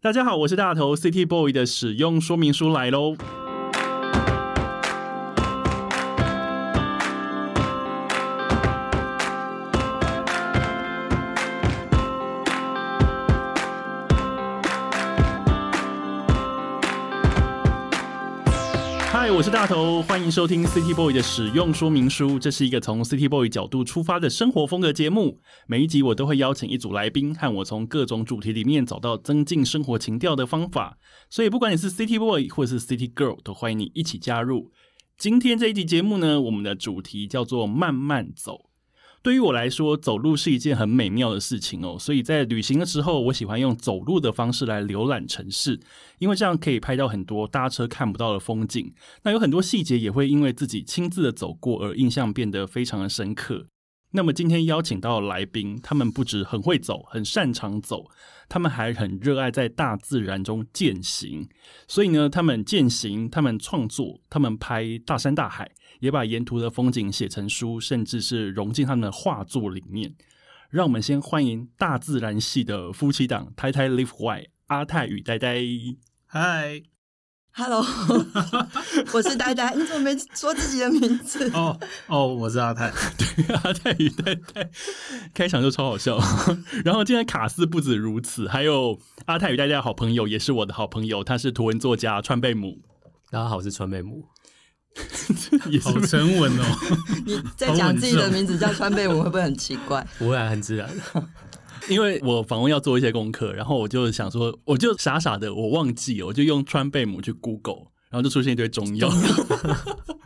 大家好，我是大头 City Boy 的使用说明书来喽。我是大头，欢迎收听 City Boy 的使用说明书。这是一个从 City Boy 角度出发的生活风格节目。每一集我都会邀请一组来宾，和我从各种主题里面找到增进生活情调的方法。所以，不管你是 City Boy 或是 City Girl，都欢迎你一起加入。今天这一集节目呢，我们的主题叫做慢慢走。对于我来说，走路是一件很美妙的事情哦。所以在旅行的时候，我喜欢用走路的方式来浏览城市，因为这样可以拍到很多搭车看不到的风景。那有很多细节也会因为自己亲自的走过而印象变得非常的深刻。那么今天邀请到来宾，他们不止很会走，很擅长走，他们还很热爱在大自然中践行。所以呢，他们践行，他们创作，他们拍大山大海，也把沿途的风景写成书，甚至是融进他们的画作里面。让我们先欢迎大自然系的夫妻档，太太 Live Y 阿泰与呆呆。嗨，Hello，我是呆呆，你怎么没说自己的名字？哦哦，我是阿泰。对阿泰与呆呆开场就超好笑。然后今天卡斯不止如此，还有阿泰与呆呆的好朋友，也是我的好朋友，他是图文作家川贝母，大家好，我是川贝母。好沉稳哦，你在讲自己的名字叫川贝母，会不会很奇怪？不会啊，很自然。因为我访问要做一些功课，然后我就想说，我就傻傻的我忘记了，我就用川贝母去 Google，然后就出现一堆中药。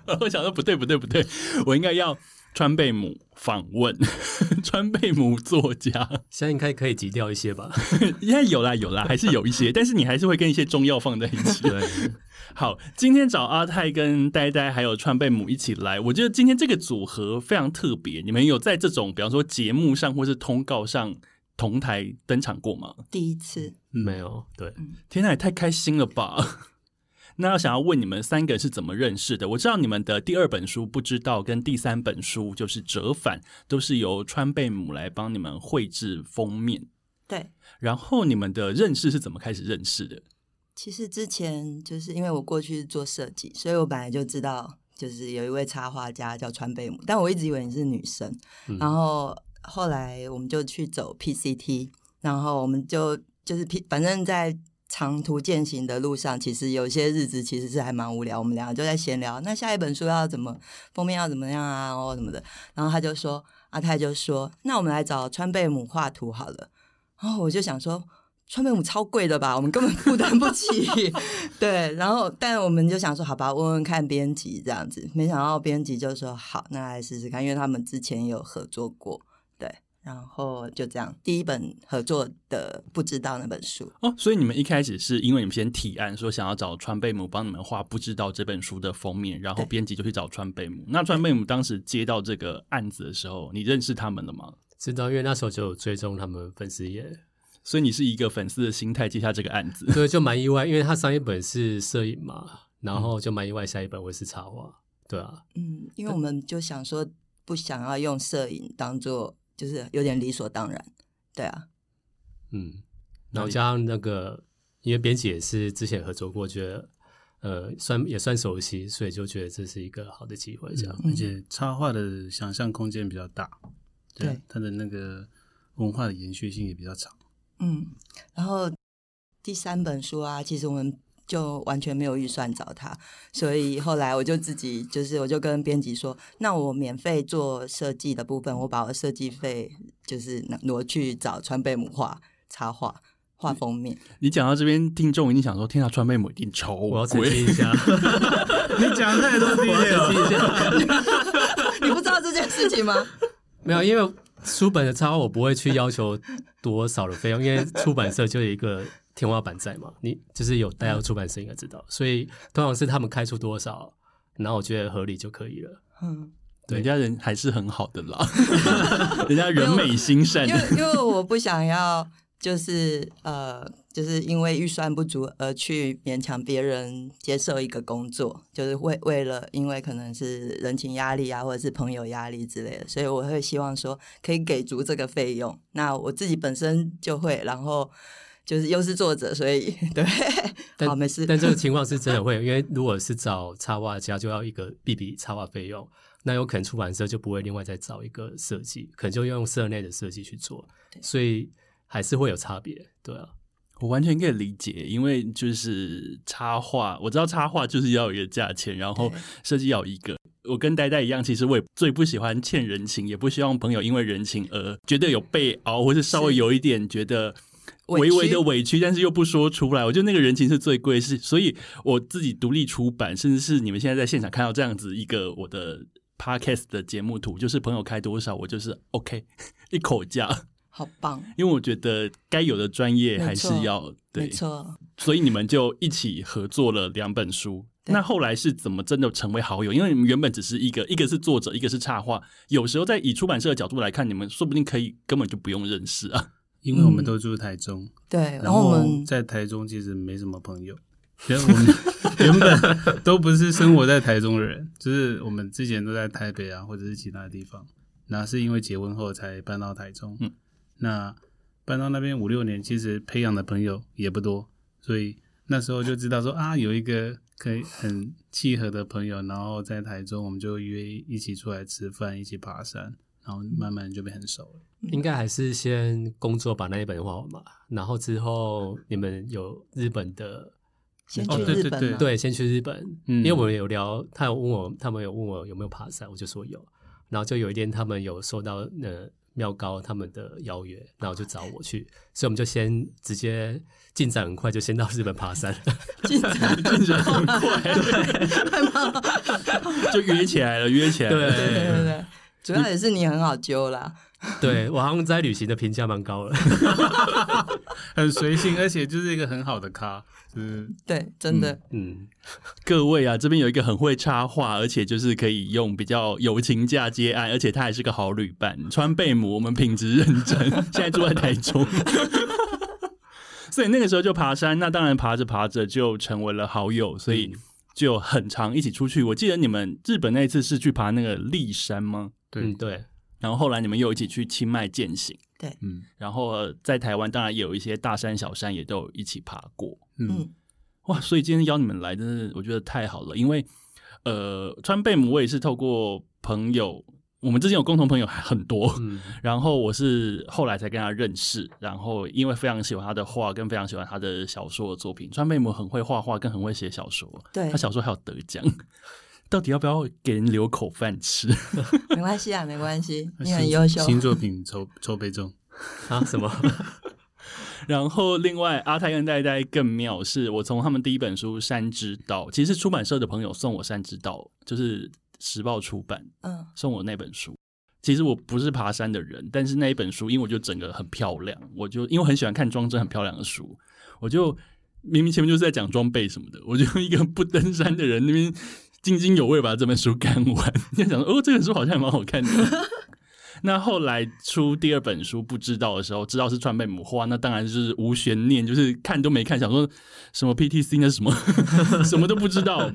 然后我想说不对不对不对，我应该要川贝母访问 川贝母作家。现在应该可以挤掉一些吧？应该有啦有啦，还是有一些，但是你还是会跟一些中药放在一起。对，好，今天找阿泰跟呆呆还有川贝母一起来，我觉得今天这个组合非常特别。你们有在这种比方说节目上或是通告上同台登场过吗？第一次，没有。对，天呐，也太开心了吧！那要想要问你们三个是怎么认识的？我知道你们的第二本书不知道，跟第三本书就是折返，都是由川贝母来帮你们绘制封面。对，然后你们的认识是怎么开始认识的？其实之前就是因为我过去做设计，所以我本来就知道，就是有一位插画家叫川贝母，但我一直以为你是女生。然后后来我们就去走 PCT，然后我们就就是 P，反正在长途践行的路上，其实有些日子其实是还蛮无聊，我们两个就在闲聊。那下一本书要怎么封面要怎么样啊，然后什么的。然后他就说，阿泰就说，那我们来找川贝母画图好了。然后我就想说。川贝母超贵的吧，我们根本负担不起。对，然后但我们就想说，好吧，问问看编辑这样子。没想到编辑就说好，那来试试看，因为他们之前有合作过。对，然后就这样，第一本合作的不知道那本书。哦，所以你们一开始是因为你们先提案说想要找川贝母帮你们画《不知道》这本书的封面，然后编辑就去找川贝母。那川贝母当时接到这个案子的时候，你认识他们了吗？知道，因为那时候就有追踪他们粉丝页，所以你是一个粉丝的心态接下这个案子，对，就蛮意外，因为他上一本是摄影嘛，然后就蛮意外，下一本会是插画，对啊，嗯，因为我们就想说，不想要用摄影当做，就是有点理所当然，对啊，嗯，然后加上那个，因为编辑也是之前合作过，觉得呃算也算熟悉，所以就觉得这是一个好的机会，这样。而且插画的想象空间比较大，对它的那个文化的延续性也比较长。嗯，然后第三本书啊，其实我们就完全没有预算找他，所以后来我就自己就是我就跟编辑说，那我免费做设计的部分，我把我设计费就是挪挪去找川贝母画插画画封面。你讲到这边，听众一定想说：“天啊，川贝母一定超我要澄贵。清一下，你讲太多我要澄清一下，你不知道这件事情吗？没有，因为书本的插画我不会去要求多少的费用，因为出版社就有一个天花板在嘛，你就是有待到出版社应该知道，所以通常是他们开出多少，然后我觉得合理就可以了。嗯，对人家人还是很好的啦，人家人美心善因。为因为我不想要就是呃，就是因为预算不足而去勉强别人接受一个工作，就是为为了因为可能是人情压力啊，或者是朋友压力之类的，所以我会希望说可以给足这个费用。那我自己本身就会，然后就是又是作者，所以对，但好没事。但这个情 况是真的会，因为如果是找插画家，就要一个一笔插画费用，那有可能出版社就不会另外再找一个设计，可能就用社内的设计去做，所以还是会有差别，对啊。我完全可以理解，因为就是插画，我知道插画就是要有一个价钱，然后对设计要一个。我跟呆呆一样，其实我也最不喜欢欠人情，也不希望朋友因为人情而觉得有被熬，或是稍微有一点觉得微微的委屈，但是又不说出来。我觉得那个人情是最贵，是所以我自己独立出版，甚至是你们现在在现场看到这样子一个我的 podcast 的节目图，就是朋友开多少，我就是 OK 一口价。好棒，因为我觉得该有的专业还是要对没，错。所以你们就一起合作了两本书。那后来是怎么真的成为好友？因为你们原本只是一个，一个是作者，一个是插画。有时候在以出版社的角度来看，你们说不定可以根本就不用认识啊。因为我们都住台中，对，然然后我们在台中其实没什么朋友，因为我们 原本都不是生活在台中的人，就是我们之前都在台北啊，或者是其他地方。那是因为结婚后才搬到台中，嗯，那搬到那边五六年，其实培养的朋友也不多，所以那时候就知道说啊，有一个可以很契合的朋友，然后在台中我们就约一起出来吃饭，一起爬山，然后慢慢就变很熟了。应该还是先工作把那一本画完嘛，然后之后你们有日本的，先哦去日本嘛，对对对对，先去日本，嗯。因为我们有聊，他有问我，他们有问我有没有爬山，我就说有，然后就有一天他们有收到呃妙高他们的邀约，然后就找我去，所以我们就先直接进展很快，就先到日本爬山，进 展进展很快，就约起来了，约起来了。对对对对，主要也是你很好揪啦。对我好像在旅行的评价蛮高的，很随性，而且就是一个很好的咖，嗯对，真的，嗯，各位啊，这边有一个很会插画，而且就是可以用比较友情价接案，而且他还是个好旅伴。川贝母，我们品质认真，现在住在台中，所以那个时候就爬山。那当然爬着爬着就成为了好友，所以就很常一起出去。我记得你们日本那一次是去爬那个立山吗？对，嗯对，然后后来你们又一起去清迈践行，对，嗯。然后呃在台湾当然也有一些大山小山也都有一起爬过。嗯。嗯，哇，所以今天邀你们来，真的我觉得太好了，因为呃，川贝姆我也是透过朋友，我们之间有共同朋友很多，嗯，然后我是后来才跟他认识，然后因为非常喜欢他的画，跟非常喜欢他的小说的作品，川贝母很会画画，更很会写小说，对。他，小说还有得奖。到底要不要给人留口饭吃？没关系啊，没关系，你很优秀。新作品筹筹备中，啊什么？然后另外阿泰跟呆呆更妙，是我从他们第一本书《山之道》，其实是出版社的朋友送我《山之道》，就是时报出版嗯，送我那本书。其实我不是爬山的人，但是那一本书，因为我就整个很漂亮，我就因为我很喜欢看装帧很漂亮的书，我就明明前面就是在讲装备什么的，我就一个不登山的人那边津津有味把这本书看完，就想说哦，这本书好像还蛮好看的。那后来出第二本书不知道的时候，知道是川贝母花，那当然就是无悬念，就是看都没看，想说什么 PTC 那什么，什么都不知道。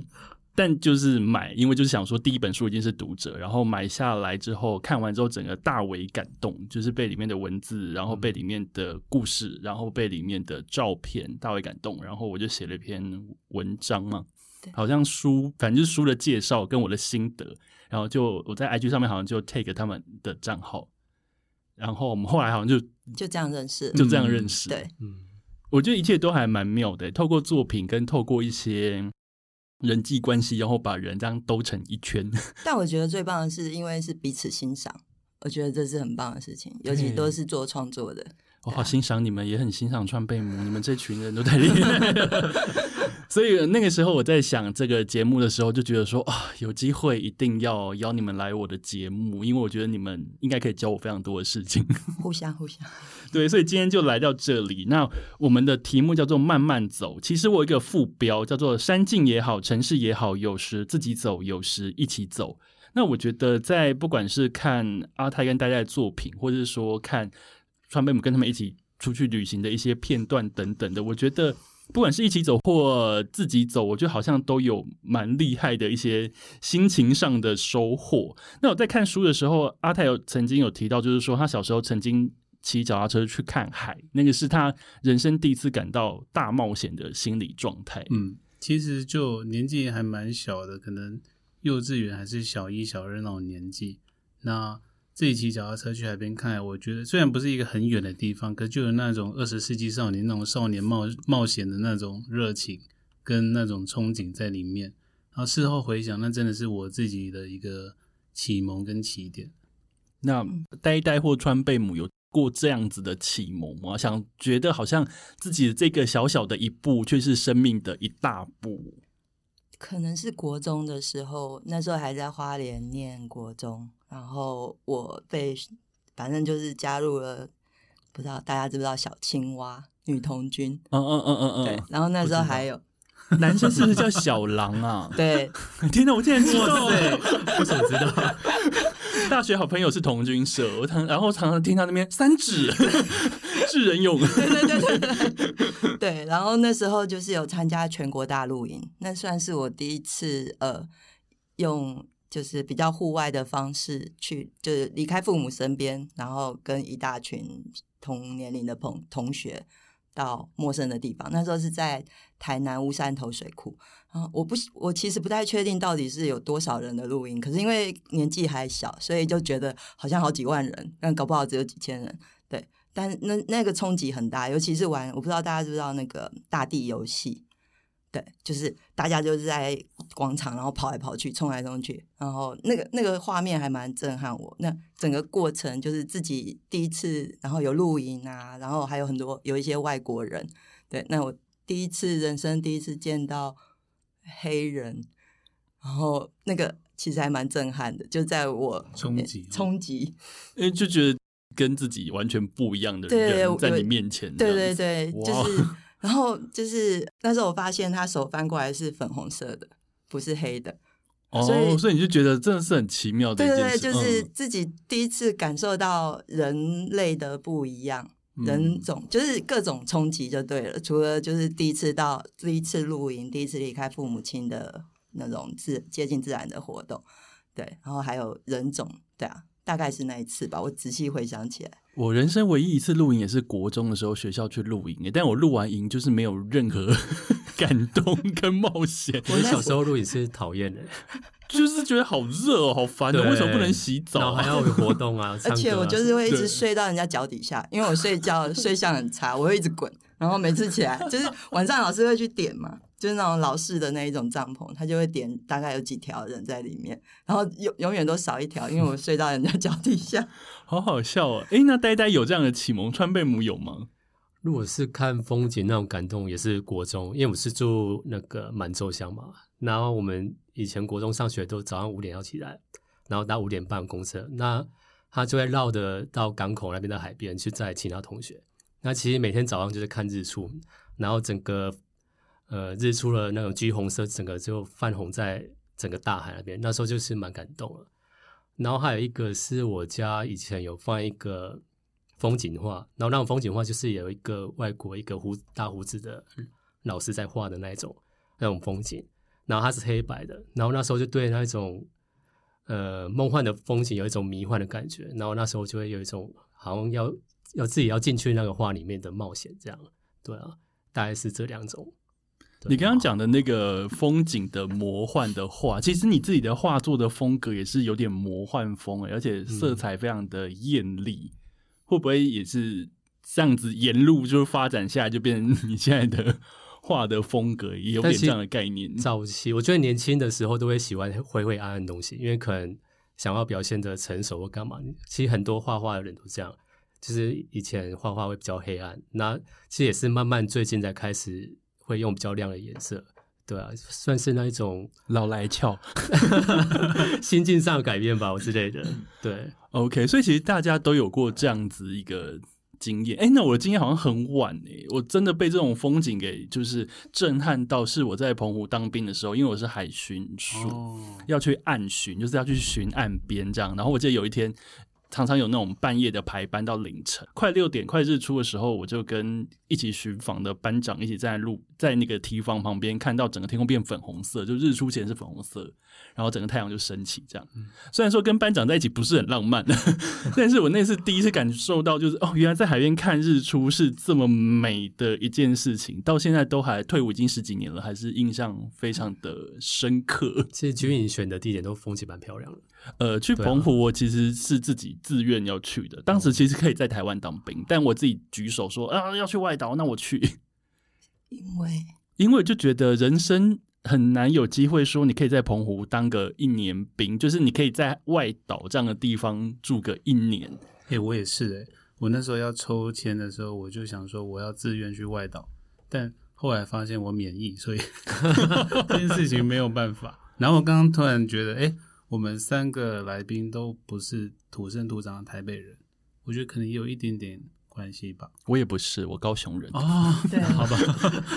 但就是买，因为就是想说第一本书已经是读者，然后买下来之后看完之后，整个大为感动，就是被里面的文字，然后被里面的故事，然后被里面的照片大为感动，然后我就写了一篇文章嘛，好像书反正就是书的介绍跟我的心得，然后就我在 IG 上面好像就 take 他们的账号，然后我们后来好像就就这样认识。就这样认识，对，嗯，我觉得一切都还蛮妙的，透过作品跟透过一些人际关系，然后把人这样兜成一圈。但我觉得最棒的是，因为是彼此欣赏，我觉得这是很棒的事情，尤其都是做创作的。我好欣赏你们，也很欣赏川贝母，你们这群人都太厉害了。所以那个时候我在想这个节目的时候，就觉得说啊，有机会一定要邀你们来我的节目，因为我觉得你们应该可以教我非常多的事情。互相互相，对，所以今天就来到这里。那我们的题目叫做“慢慢走”。其实我有一个副标叫做“山径也好，城市也好，有时自己走，有时一起走”。那我觉得，在不管是看阿泰跟大家的作品，或者是说看川贝母跟他们一起出去旅行的一些片段等等的，我觉得不管是一起走或自己走，我觉得好像都有蛮厉害的一些心情上的收获。那我在看书的时候，阿泰有曾经有提到，就是说他小时候曾经骑脚踏车去看海，那个是他人生第一次感到大冒险的心理状态。嗯，其实就年纪还蛮小的，可能幼稚园还是小一、小二那种年纪。那自己骑脚踏车去海边看海，我觉得虽然不是一个很远的地方，可就有那种二十世纪少年那种少年冒冒险的那种热情跟那种憧憬在里面。然后事后回想，那真的是我自己的一个启蒙跟起点。那呆呆或川贝母有过这样子的启蒙吗？想觉得好像自己的这个小小的一步，却是生命的一大步。可能是国中的时候，那时候还在花莲念国中，然后我被反正就是加入了，不知道大家知不知道小青蛙女童军？嗯嗯嗯嗯嗯。对，然后那时候还有男生是不是叫小狼啊？对，天哪，我竟然知道！为什么知道？大学好朋友是童军社，我常然后常常听到那边三指智人勇，对对对对对，对。然后那时候就是有参加全国大露营，那算是我第一次呃用就是比较户外的方式去，就是离开父母身边，然后跟一大群同年龄的朋同学到陌生的地方。那时候是在台南乌山头水库。啊，我不，我其实不太确定到底是有多少人的录音，可是因为年纪还小，所以就觉得好像好几万人，但搞不好只有几千人。对，但那那个冲击很大，尤其是玩，我不知道大家知不知道那个大地游戏，对，就是大家就是在广场，然后跑来跑去，冲来冲去，然后那个那个画面还蛮震撼我。那整个过程就是自己第一次，然后有露营啊，然后还有很多有一些外国人，对，那我第一次人生第一次见到。黑人，然后那个其实还蛮震撼的，就在我冲击冲击，因为就觉得跟自己完全不一样的人在你面前，对对对，就是然后就是那时候我发现他手翻过来是粉红色的，不是黑的，哦，所以你就觉得真的是很奇妙的，对对，就是自己第一次感受到人类的不一样。人种就是各种冲击就对了，除了就是第一次到第一次露营，第一次离开父母亲的那种自接近自然的活动，对，然后还有人种，对啊，大概是那一次吧。我仔细回想起来，我人生唯一一次露营也是国中的时候学校去露营，但我露完营就是没有任何 感动跟冒险。我小时候露营是讨厌的。就是觉得好热哦，好烦哦，为什么不能洗澡？还要有活动啊！而且我就是会一直睡到人家脚底下，因为我睡觉睡相很差，我会一直滚。然后每次起来，就是晚上老师会去点嘛，就是那种老式的那一种帐篷，他就会点大概有几条人在里面，然后永永远都少一条，因为我睡到人家脚底下。好好笑哦！哎，那呆呆有这样的启蒙，川贝母有吗？如果是看风景那种感动，也是国中，因为我是住那个满洲乡嘛，然后我们。以前国中上学都早上五点要起来，然后到五点半公车，那他就会绕着到港口那边的海边去载其他同学。那其实每天早上就是看日出，然后整个呃日出了那种橘红色，整个就泛红在整个大海那边。那时候就是蛮感动了。然后还有一个是我家以前有放一个风景画，然后那种风景画就是有一个外国一个胡大胡子的老师在画的那一种那种风景。然后它是黑白的，然后那时候就对那种呃梦幻的风景有一种迷幻的感觉，然后那时候就会有一种好像要要自己要进去那个画里面的冒险，这样对啊，大概是这两种。你刚刚讲的那个风景的魔幻的画，其实你自己的画作的风格也是有点魔幻风，而且色彩非常的艳丽，会不会也是这样子沿路就发展下来，就变成你现在的？画的风格也有点这样的概念。早期我觉得年轻的时候都会喜欢灰灰暗暗东西，因为可能想要表现的成熟或干嘛。其实很多画画的人都这样，就是以前画画会比较黑暗，那其实也是慢慢最近才开始会用比较亮的颜色。对啊，算是那一种老来俏 心境上改变吧，我之类的。对，OK，所以其实大家都有过这样子一个。经验哎，那我的经验好像很晚哎，我真的被这种风景给就是震撼到。是我在澎湖当兵的时候，因为我是海巡署，要去岸巡，就是要去巡岸边这样。然后我记得有一天常常有那种半夜的排班到凌晨，快六点快日出的时候，我就跟一起巡访的班长一起在路在那个提防旁边，看到整个天空变粉红色，就日出前是粉红色，然后整个太阳就升起。这样，虽然说跟班长在一起不是很浪漫，但是我那次第一次感受到，就是哦，原来在海边看日出是这么美的一件事情，到现在都还退伍已经十几年了，还是印象非常的深刻。其实军营选的地点都风景蛮漂亮的。呃，去澎湖我其实是自己自愿要去的，当时其实可以在台湾当兵，但我自己举手说啊要去外岛，那我去，因为因为就觉得人生很难有机会说你可以在澎湖当个一年兵，就是你可以在外岛这样的地方住个一年。哎、我也是哎、我那时候要抽签的时候，我就想说我要自愿去外岛，但后来发现我免疫，所以 这件事情没有办法。然后我刚刚突然觉得，哎、我们三个来宾都不是土生土长的台北人，我觉得可能也有一点点关系吧。我也不是，我高雄人。哦，对好吧。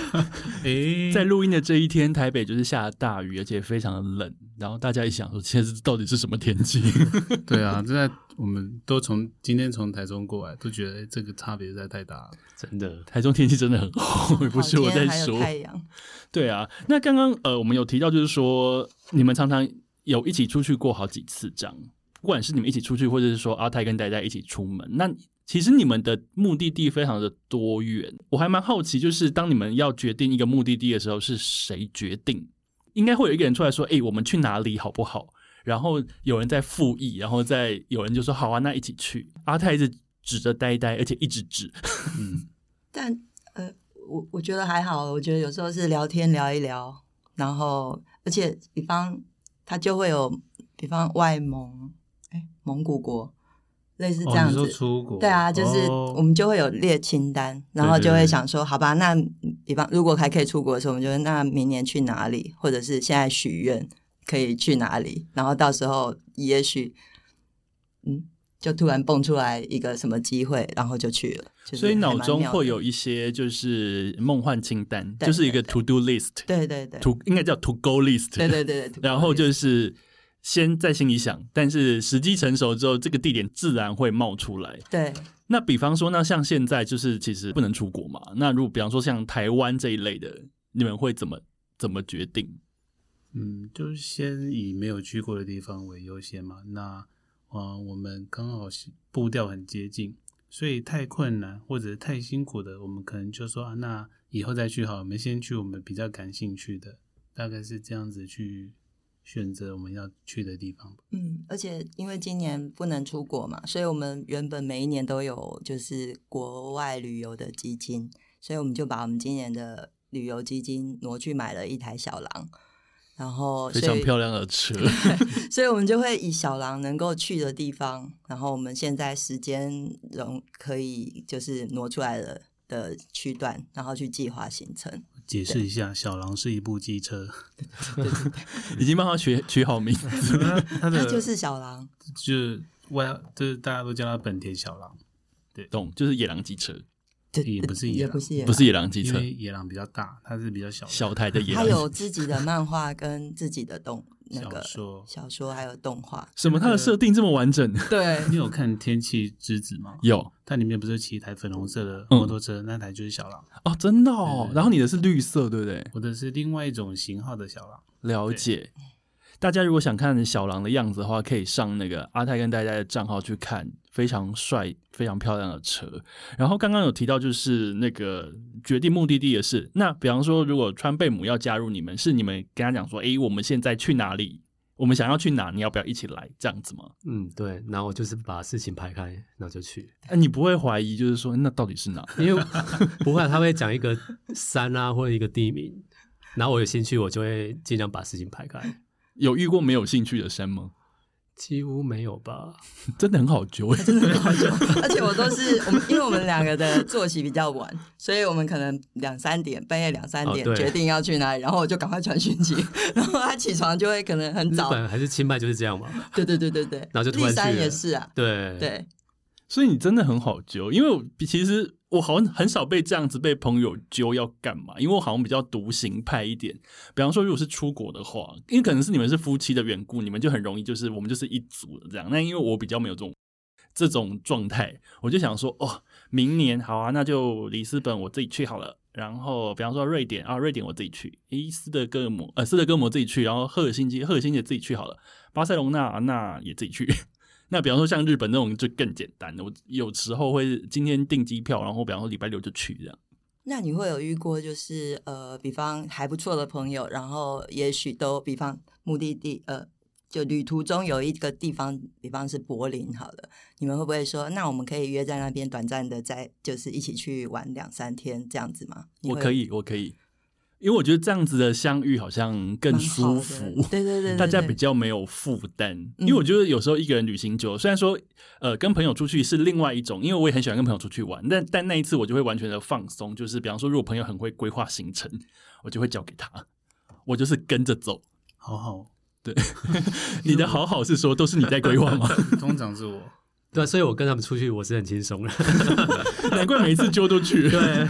哎、在录音的这一天，台北就是下大雨，而且非常的冷。然后大家一想说，现在是到底是什么天气？对啊，现在我们都从今天从台中过来，都觉得、哎这个差别实在太大了。真的，台中天气真的很好，不是我在说。太阳，对啊，那刚刚呃，我们有提到，就是说你们常常有一起出去过好几次，这样，不管是你们一起出去，或者是说阿泰跟呆呆一起出门，那其实你们的目的地非常的多元。我还蛮好奇，就是当你们要决定一个目的地的时候，是谁决定？应该会有一个人出来说：“哎、我们去哪里好不好？”然后有人在附议，然后再有人就说：“好啊，那一起去。”阿泰一直指着呆呆，而且一直指。嗯，但呃，我我觉得还好，我觉得有时候是聊天聊一聊，然后而且比方他就会有，比方外蒙，哎，蒙古国类似这样子，说出国？对啊，就是哦我们就会有列清单，然后就会想说，好吧，那比方如果还可以出国的时候，我们就那明年去哪里，或者是现在许愿可以去哪里，然后到时候也许，嗯，就突然蹦出来一个什么机会，然后就去了。就是所以脑中会有一些就是梦幻清单，对就是一个 to do list，对对对，to 应该叫 to go list，对对对对，然后就是先在心里想，但是时机成熟之后，这个地点自然会冒出来。对那比方说，那像现在就是其实不能出国嘛，那如果比方说像台湾这一类的，你们会怎么怎么决定？嗯，就是先以没有去过的地方为优先嘛。那啊，我们刚好步调很接近，所以太困难或者太辛苦的，我们可能就说啊，那以后再去好，我们先去我们比较感兴趣的，大概是这样子去选择我们要去的地方。嗯，而且因为今年不能出国嘛，所以我们原本每一年都有就是国外旅游的基金，所以我们就把我们今年的旅游基金挪去买了一台小狼，然后非常漂亮的车，所以我们就会以小狼能够去的地方，然后我们现在时间容可以就是挪出来了的区段，然后去计划行程。解释一下，小狼是一部机车，已经帮他取取好名字。它它的它就是小狼，就是外就是大家都叫他本田小狼，对懂，就是野狼机车，对也不是野狼也不是野狼，不是野狼机车，因为野狼比较大，它是比较小小台的 野它。有自己的漫画 跟自己的动那个小说。小说还有动画。什么？它的设定这么完整？对，你有看《天气之子》吗？有它里面不是骑一台粉红色的嗯摩托车，那台就是小狼。哦，真的哦。对然后你的是绿色，对不对？我的是另外一种型号的小狼。了解。大家如果想看小狼的样子的话，可以上那个阿泰跟大家的账号去看，非常帅、非常漂亮的车。然后刚刚有提到，就是那个决定目的地的事。那比方说，如果川贝母要加入你们，是你们跟他讲说，诶，我们现在去哪里？我们想要去哪？你要不要一起来？这样子吗？嗯，对，然后我就是把事情排开，然后就去，那、你不会怀疑，就是说，那到底是哪？因为 不会啊，他会讲一个山啊或者一个地名，然后我有兴趣，我就会尽量把事情排开。有遇过没有兴趣的山吗？几乎没有吧？真的很好揪，真的很好揪。而且我都是我们，因为我们两个的作息比较晚，所以我们可能两三点，半夜两三点哦决定要去哪里，然后我就赶快传讯息，然后他起床就会可能很日早。本还是清迈就是这样嘛？对对对对对，然后就突然立山去了也是啊，对，对，所以你真的很好揪，因为我其实我好像很少被这样子被朋友揪要干嘛，因为我好像比较独行派一点。比方说，如果是出国的话，因为可能是你们是夫妻的缘故，你们就很容易就是我们就是一组的这样。那因为我比较没有这种这种状态，我就想说，哦，明年好啊，那就里斯本我自己去好了。然后，比方说瑞典啊，瑞典我自己去。诶，斯德哥尔摩，呃，斯德哥尔摩自己去。然后赫尔辛基，赫尔辛基自己去好了。巴塞隆纳那也自己去。那比方说像日本那种就更简单我有时候会今天订机票，然后比方说礼拜六就去这样。那你会有遇过就是呃，比方还不错的朋友，然后也许都比方目的地呃。就旅途中有一个地方，比方是柏林，好了，你们会不会说，那我们可以约在那边短暂的，在就是一起去玩两三天这样子吗？我可以，我可以，因为我觉得这样子的相遇好像更舒服，对对对，大家比较没有负担。因为我觉得有时候一个人旅行久，虽然说呃跟朋友出去是另外一种，因为我也很喜欢跟朋友出去玩，但但那一次我就会完全的放松，就是比方说如果朋友很会规划行程，我就会交给他，我就是跟着走，好好。对，你的好好是说都是你在规划吗？通常是我，对，所以我跟他们出去我是很轻松的，难怪每一次揪都去。对，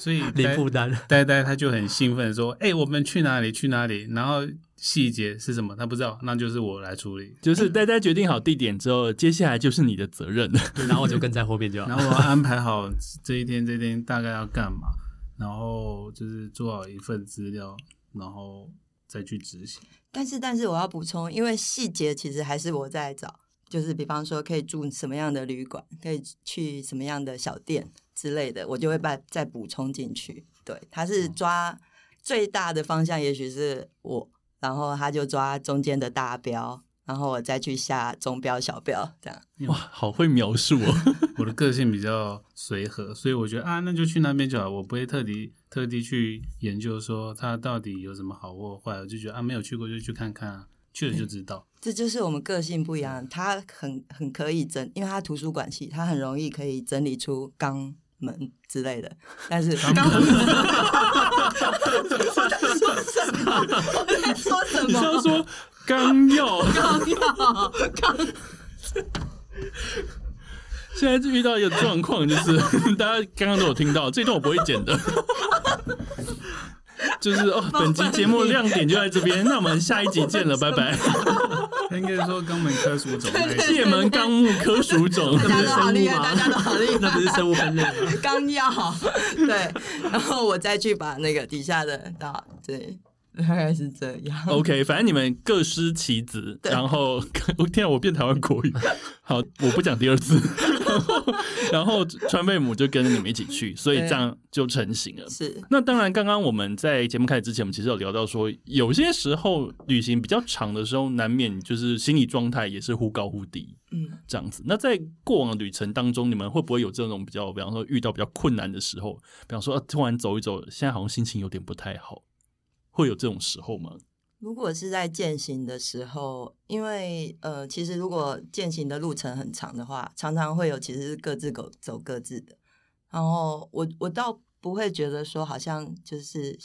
所以零负担。呆呆他就很兴奋说：“哎，我们去哪里？去哪里？”然后细节是什么他不知道，那就是我来处理。就是呆呆决定好地点之后，接下来就是你的责任了。然后我就跟在后面就好。然后我安排好这一天这一天大概要干嘛，然后就是做好一份资料，然后再去执行。但是，但是我要补充，因为细节其实还是我在找，就是比方说可以住什么样的旅馆，可以去什么样的小店之类的，我就会把再补充进去。对，他是抓最大的方向，也许是我，然后他就抓中间的大标。然后我再去下中标、小标，这样 哇，好会描述哦！我的个性比较随和，所以我觉得啊，那就去那边就好，我不会特地特地去研究说它到底有什么好或坏，我就觉得啊，没有去过就去看看啊，去了就知道。这就是我们个性不一样，他很很可以整，因为他图书馆系，他很容易可以整理出肛门之类的，但是肛门。我在 说什么？你要说。刚要，刚要，刚。现在就遇到一个状况，就是 大家刚刚都有听到，这段我不会剪的。就是哦，本集节目亮点就在这边，那我们下一集见了，拜拜。应该说肛门科属种，界门纲目科属种，大家都好厉害，大家都好厉害，那不是生物分类吗？刚要，对，然后我再去把那个底下的啊，对。大概是这样。OK，反正你们各司其职，然后我 天啊，我变台湾国语。好，我不讲第二次。然后川贝母就跟着你们一起去，所以这样就成型了。是。那当然，刚刚我们在节目开始之前，我们其实有聊到说，有些时候旅行比较长的时候，难免就是心理状态也是忽高忽低。嗯，这样子。那在过往的旅程当中，你们会不会有这种比较，比方说遇到比较困难的时候，比方说突然走一走，现在好像心情有点不太好。会有这种时候吗？如果是在践行的时候，因为呃，其实如果践行的路程很长的话，常常会有其实是各自走走各自的。然后我我倒不会觉得说好像就是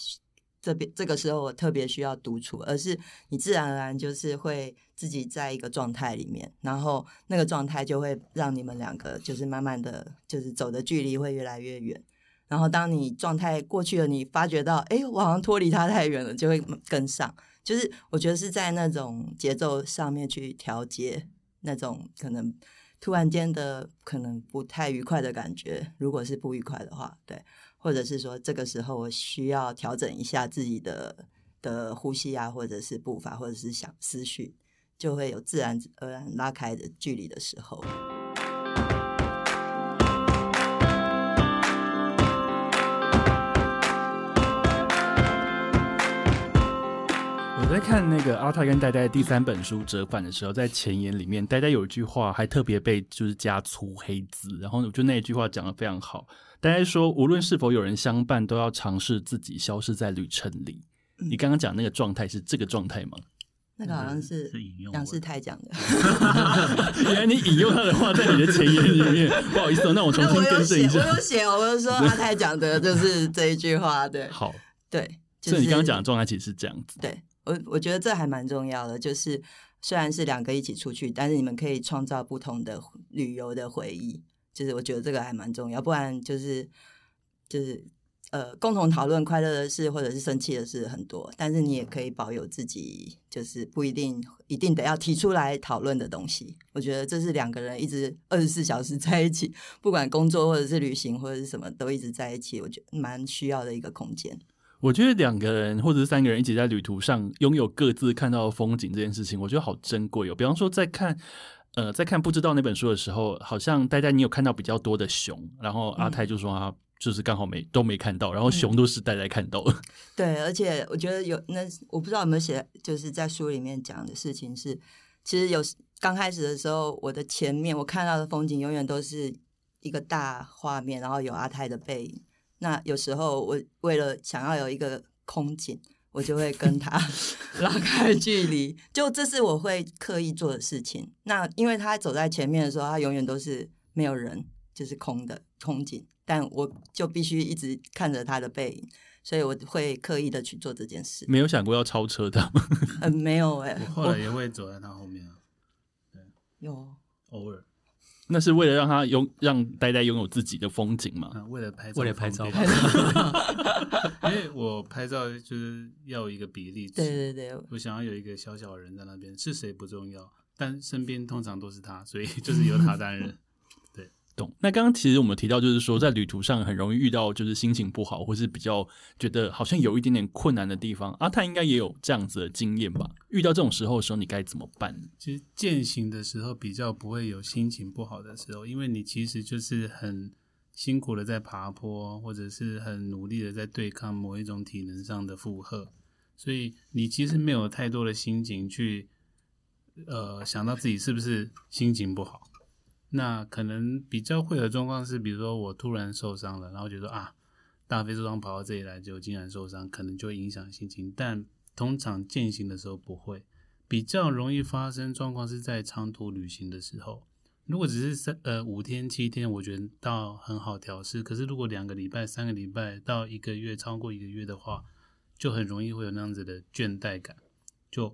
这边这个时候我特别需要独处，而是你自然而然就是会自己在一个状态里面，然后那个状态就会让你们两个就是慢慢的就是走的距离会越来越远。然后，当你状态过去了，你发觉到，哎，我好像脱离他太远了，就会跟上。就是我觉得是在那种节奏上面去调节那种可能突然间的可能不太愉快的感觉。如果是不愉快的话，对，或者是说这个时候我需要调整一下自己的的呼吸啊，或者是步伐，或者是想思绪，就会有自然而然拉开的距离的时候。在看那个阿泰跟呆呆第三本书折返的时候，在前言里面，呆呆有一句话还特别被就是加粗黑字，然后我觉得那一句话讲的非常好。呆呆说，无论是否有人相伴，都要尝试自己消失在旅程里。你刚刚讲那个状态是这个状态吗？那个好像是杨世泰讲的。原来你引用他的话在你的前言里面，不好意思，那我重新更正一下。我有写，我有说阿泰讲的就是这一句话。对，好，对，所以你刚刚讲的状态其实是这样子。对。我我觉得这还蛮重要的，就是虽然是两个一起出去，但是你们可以创造不同的旅游的回忆。就是我觉得这个还蛮重要，不然就是就是呃共同讨论快乐的事或者是生气的事很多，但是你也可以保有自己，就是不一定一定得要提出来讨论的东西。我觉得这是两个人一直二十四小时在一起，不管工作或者是旅行或者是什么，都一直在一起，我觉得蛮需要的一个空间。我觉得两个人或者是三个人一起在旅途上拥有各自看到的风景这件事情，我觉得好珍贵哦。比方说，在看呃在看不知道那本书的时候，好像呆呆你有看到比较多的熊，然后阿泰就说啊就是刚好没都没看到，然后熊都是呆呆看到的。对，而且我觉得有那我不知道有没有写，就是在书里面讲的事情是，其实有刚开始的时候，我的前面我看到的风景永远都是一个大画面，然后有阿泰的背影。那有时候我为了想要有一个空景，我就会跟他 拉开距离，就这是我会刻意做的事情。那因为他走在前面的时候，他永远都是没有人，就是空的空景，但我就必须一直看着他的背影，所以我会刻意的去做这件事。没有想过要超车的吗？嗯，没有哎、我后来也会走在他后面啊，对有偶尔那是为了让他拥让呆呆拥有自己的风景嘛？啊，为了拍照，为了拍照 因为我拍照就是要有一个比例值，对对对，我想要有一个小小的人在那边，是谁不重要，但身边通常都是他，所以就是由他担任。懂。那刚刚其实我们提到，就是说在旅途上很容易遇到就是心情不好，或是比较觉得好像有一点点困难的地方。阿泰应该也有这样子的经验吧？遇到这种时候的时候，你该怎么办？其实践行的时候比较不会有心情不好的时候，因为你其实就是很辛苦的在爬坡，或者是很努力的在对抗某一种体能上的负荷，所以你其实没有太多的心情去呃想到自己是不是心情不好。那可能比较会的状况是，比如说我突然受伤了，然后觉得啊大飞受伤跑到这里来，就竟然受伤，可能就会影响心情。但通常践行的时候不会。比较容易发生状况是在长途旅行的时候，如果只是三呃五天七天，我觉得倒很好调试。可是如果两个礼拜、三个礼拜到一个月，超过一个月的话，就很容易会有那样子的倦怠感，就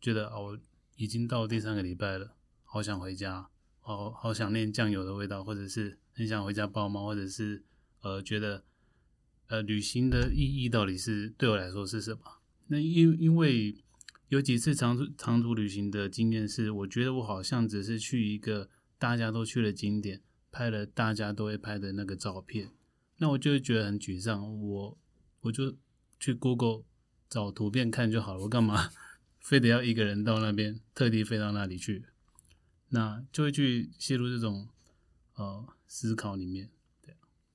觉得哦，已经到第三个礼拜了，好想回家，好好想念酱油的味道，或者是很想回家抱猫，或者是呃觉得呃旅行的意义到底是对我来说是什么？那因因为有几次长途长途旅行的经验是，我觉得我好像只是去一个大家都去的景点，拍了大家都会拍的那个照片，那我就会觉得很沮丧。我我就去 Google 找图片看就好了，我干嘛 非得要一个人到那边，特地飞到那里去？那就会去陷入这种呃思考里面。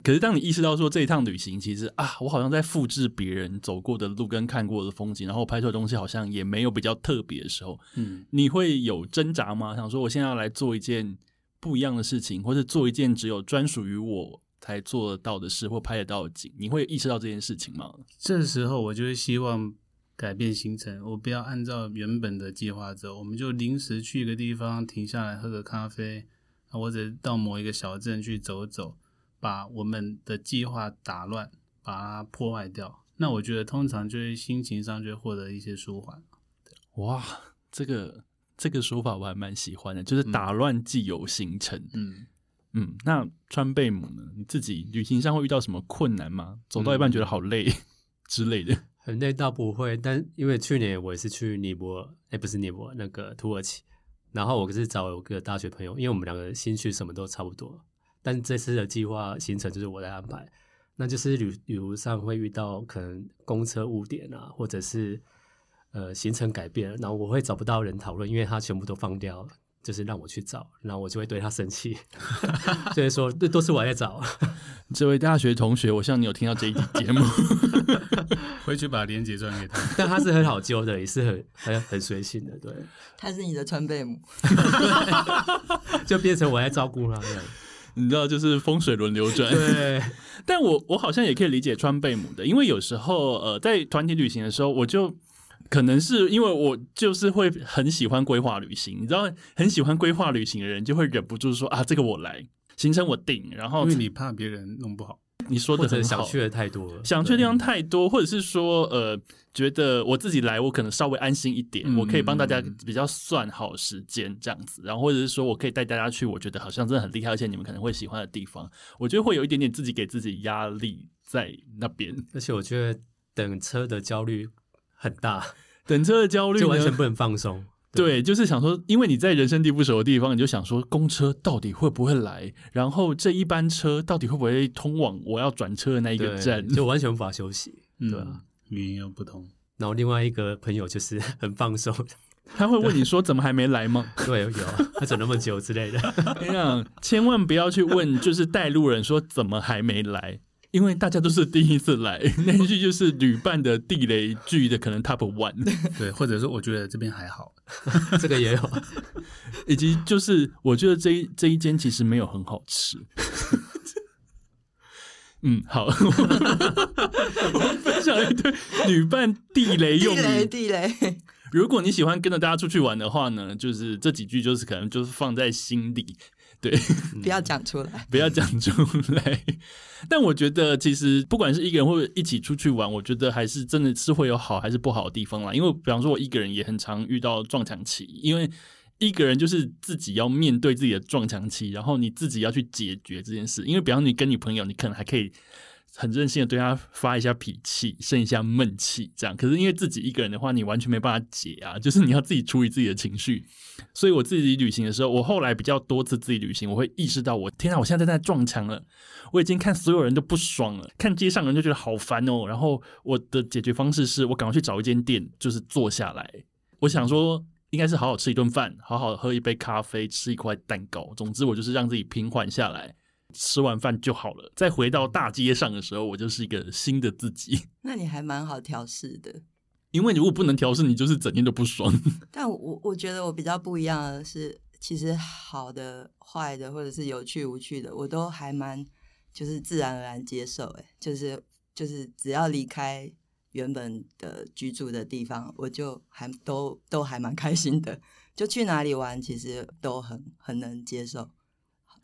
可是当你意识到说这一趟旅行其实啊，我好像在复制别人走过的路跟看过的风景，然后拍出的东西好像也没有比较特别的时候，嗯，你会有挣扎吗？想说我现在要来做一件不一样的事情，或者做一件只有专属于我才做得到的事，或拍得到的景，你会意识到这件事情吗？这时候我就会希望改变行程，我不要按照原本的计划走，我们就临时去一个地方停下来喝个咖啡，或者到某一个小镇去走走，把我们的计划打乱，把它破坏掉。那我觉得通常就是心情上就会获得一些舒缓。哇，这个这个说法我还蛮喜欢的，就是打乱既有行程。嗯，嗯，那川贝母呢？你自己旅行上会遇到什么困难吗？走到一半觉得好累 之类的？很累倒不会，但因为去年我也是去尼泊尔，哎，不是尼泊尔，那个土耳其。然后我是找有个大学朋友，因为我们两个兴趣什么都差不多，但这次的计划行程就是我在安排。那就是旅旅途上会遇到可能公车误点啊，或者是呃行程改变，然后我会找不到人讨论，因为他全部都放掉了，就是让我去找，然后我就会对他生气，所 以说这都是我在找。这位大学同学，我希望你有听到这一集节目。回去把链接转给他。但他是很好揪的，也是很很很随性的，对，他是你的川贝母，就变成我在照顾他这样。你知道，就是风水轮流转。对，但我我好像也可以理解川贝母的，因为有时候呃，在团体旅行的时候，我就可能是因为我就是会很喜欢规划旅行，你知道，很喜欢规划旅行的人就会忍不住说啊，这个我来，行程我定，然后因为你怕别人弄不好。你说的很好。想去的太多了，想去的地方太多，或者是说，呃，觉得我自己来，我可能稍微安心一点，嗯我可以帮大家比较算好时间这样子，然后或者是说我可以带大家去，我觉得好像真的很厉害，而且你们可能会喜欢的地方，我觉得会有一点点自己给自己压力在那边。而且我觉得等车的焦虑很大，等车的焦虑就完全不能放松。对，就是想说，因为你在人生地不熟的地方，你就想说，公车到底会不会来？然后这一班车到底会不会通往我要转车的那一个站？就完全无法休息。对啊嗯，语言又不通，然后另外一个朋友就是 很放松，他会问你说怎么还没来吗？对，有他走那么久之类的。跟你讲，千万不要去问，就是带路人说怎么还没来，因为大家都是第一次来，那一句就是旅伴的地雷剧的可能 top one，对，或者说我觉得这边还好，这个也有，以及就是我觉得这一这一间其实没有很好吃。嗯，好，我分享一堆旅伴地雷地用雷语。地雷，如果你喜欢跟着大家出去玩的话呢，就是这几句就是可能就是放在心里，对，不要讲出来。不要讲出来。但我觉得，其实不管是一个人或者一起出去玩，我觉得还是真的是会有好还是不好的地方啦。因为比方说，我一个人也很常遇到撞墙期，因为一个人就是自己要面对自己的撞墙期，然后你自己要去解决这件事。因为比方你跟你朋友，你可能还可以。很任性的对他发一下脾气，生一下闷气，这样。可是因为自己一个人的话，你完全没办法解啊，就是你要自己处理自己的情绪。所以我自己旅行的时候，我后来比较多次自己旅行，我会意识到我天啊，我现在在撞墙了，我已经看所有人都不爽了，看街上人就觉得好烦哦。然后我的解决方式是我赶快去找一间店，就是坐下来。我想说，应该是好好吃一顿饭，好好喝一杯咖啡，吃一块蛋糕。总之，我就是让自己平缓下来。吃完饭就好了，再回到大街上的时候，我就是一个新的自己。那你还蛮好调试的。因为如果不能调试，你就是整天都不爽。但我我觉得我比较不一样的是，其实好的、坏的，或者是有趣无趣的，我都还蛮就是自然而然接受。哎，就是就是只要离开原本的居住的地方，我就还都都还蛮开心的。就去哪里玩，其实都很很能接受，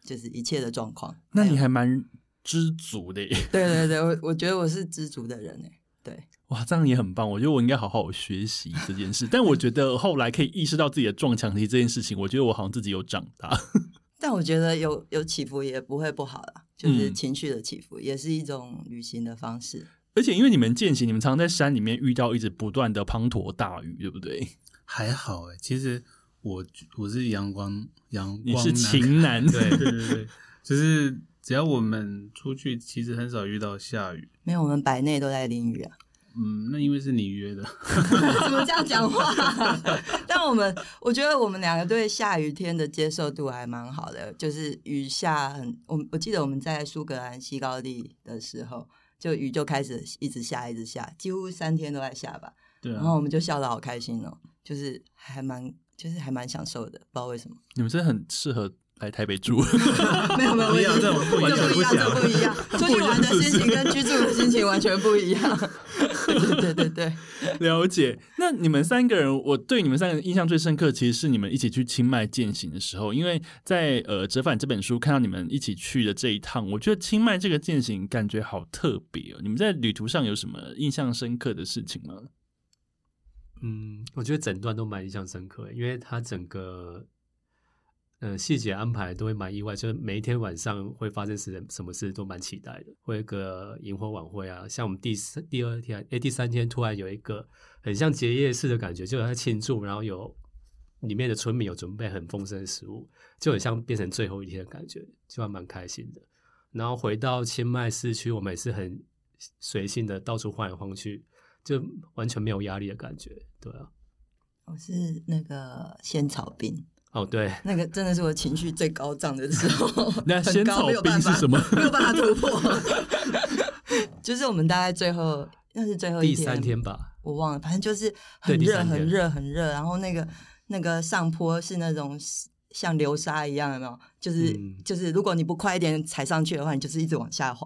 就是一切的状况。那你还蛮知足的耶。对对对，我我觉得我是知足的人哎。对，哇，这样也很棒。我觉得我应该好好学习这件事。但我觉得后来可以意识到自己的撞墙期这件事情，我觉得我好像自己有长大。但我觉得有有起伏也不会不好啦，就是嗯情绪的起伏，也是一种旅行的方式。而且因为你们践行，你们常常在山里面遇到一直不断的滂沱大雨，对不对？还好哎。其实我我是阳光阳光你是晴男，对对对对，就是只要我们出去，其实很少遇到下雨。没有，我们白内都在淋雨啊！嗯，那因为是你约的，怎么这样讲话？但我们我觉得我们两个对下雨天的接受度还蛮好的，就是雨下很，我我记得我们在苏格兰西高地的时候，就雨就开始一直下，一直下，几乎三天都在下吧。对啊然后，我们就笑得好开心哦，就是还蛮就是还蛮享受的，不知道为什么。你们真的很适合来台北住。没有没有，不一样这种不一样这 不一样，不这不一样。出去玩的心情跟居住的心情完全不一样。对对对对，了解。那你们三个人，我对你们三个人印象最深刻，其实是你们一起去清迈践行的时候，因为在呃《折返》这本书看到你们一起去的这一趟，我觉得清迈这个践行感觉好特别哦。你们在旅途上有什么印象深刻的事情吗？嗯，我觉得整段都蛮印象深刻，因为它整个呃细节安排都会蛮意外，就是每一天晚上会发生什什么事都蛮期待的。会有一个萤火晚会啊，像我们第三第二天诶第三天突然有一个很像结业式的感觉，就在庆祝，然后有里面的村民有准备很丰盛的食物，就很像变成最后一天的感觉，就还蛮开心的。然后回到清迈市区，我们也是很随性的到处晃来晃去，就完全没有压力的感觉，对啊。我是那个仙草冰，哦，对，那个真的是我情绪最高涨的时候。那仙草冰是什么？没有办法突破。就是我们大概最后那是最后一第三天吧，我忘了，反正就是很热、很热、很热，然后那个那个上坡是那种像流沙一样，有没有？就是、嗯就是，如果你不快一点踩上去的话，你就是一直往下滑，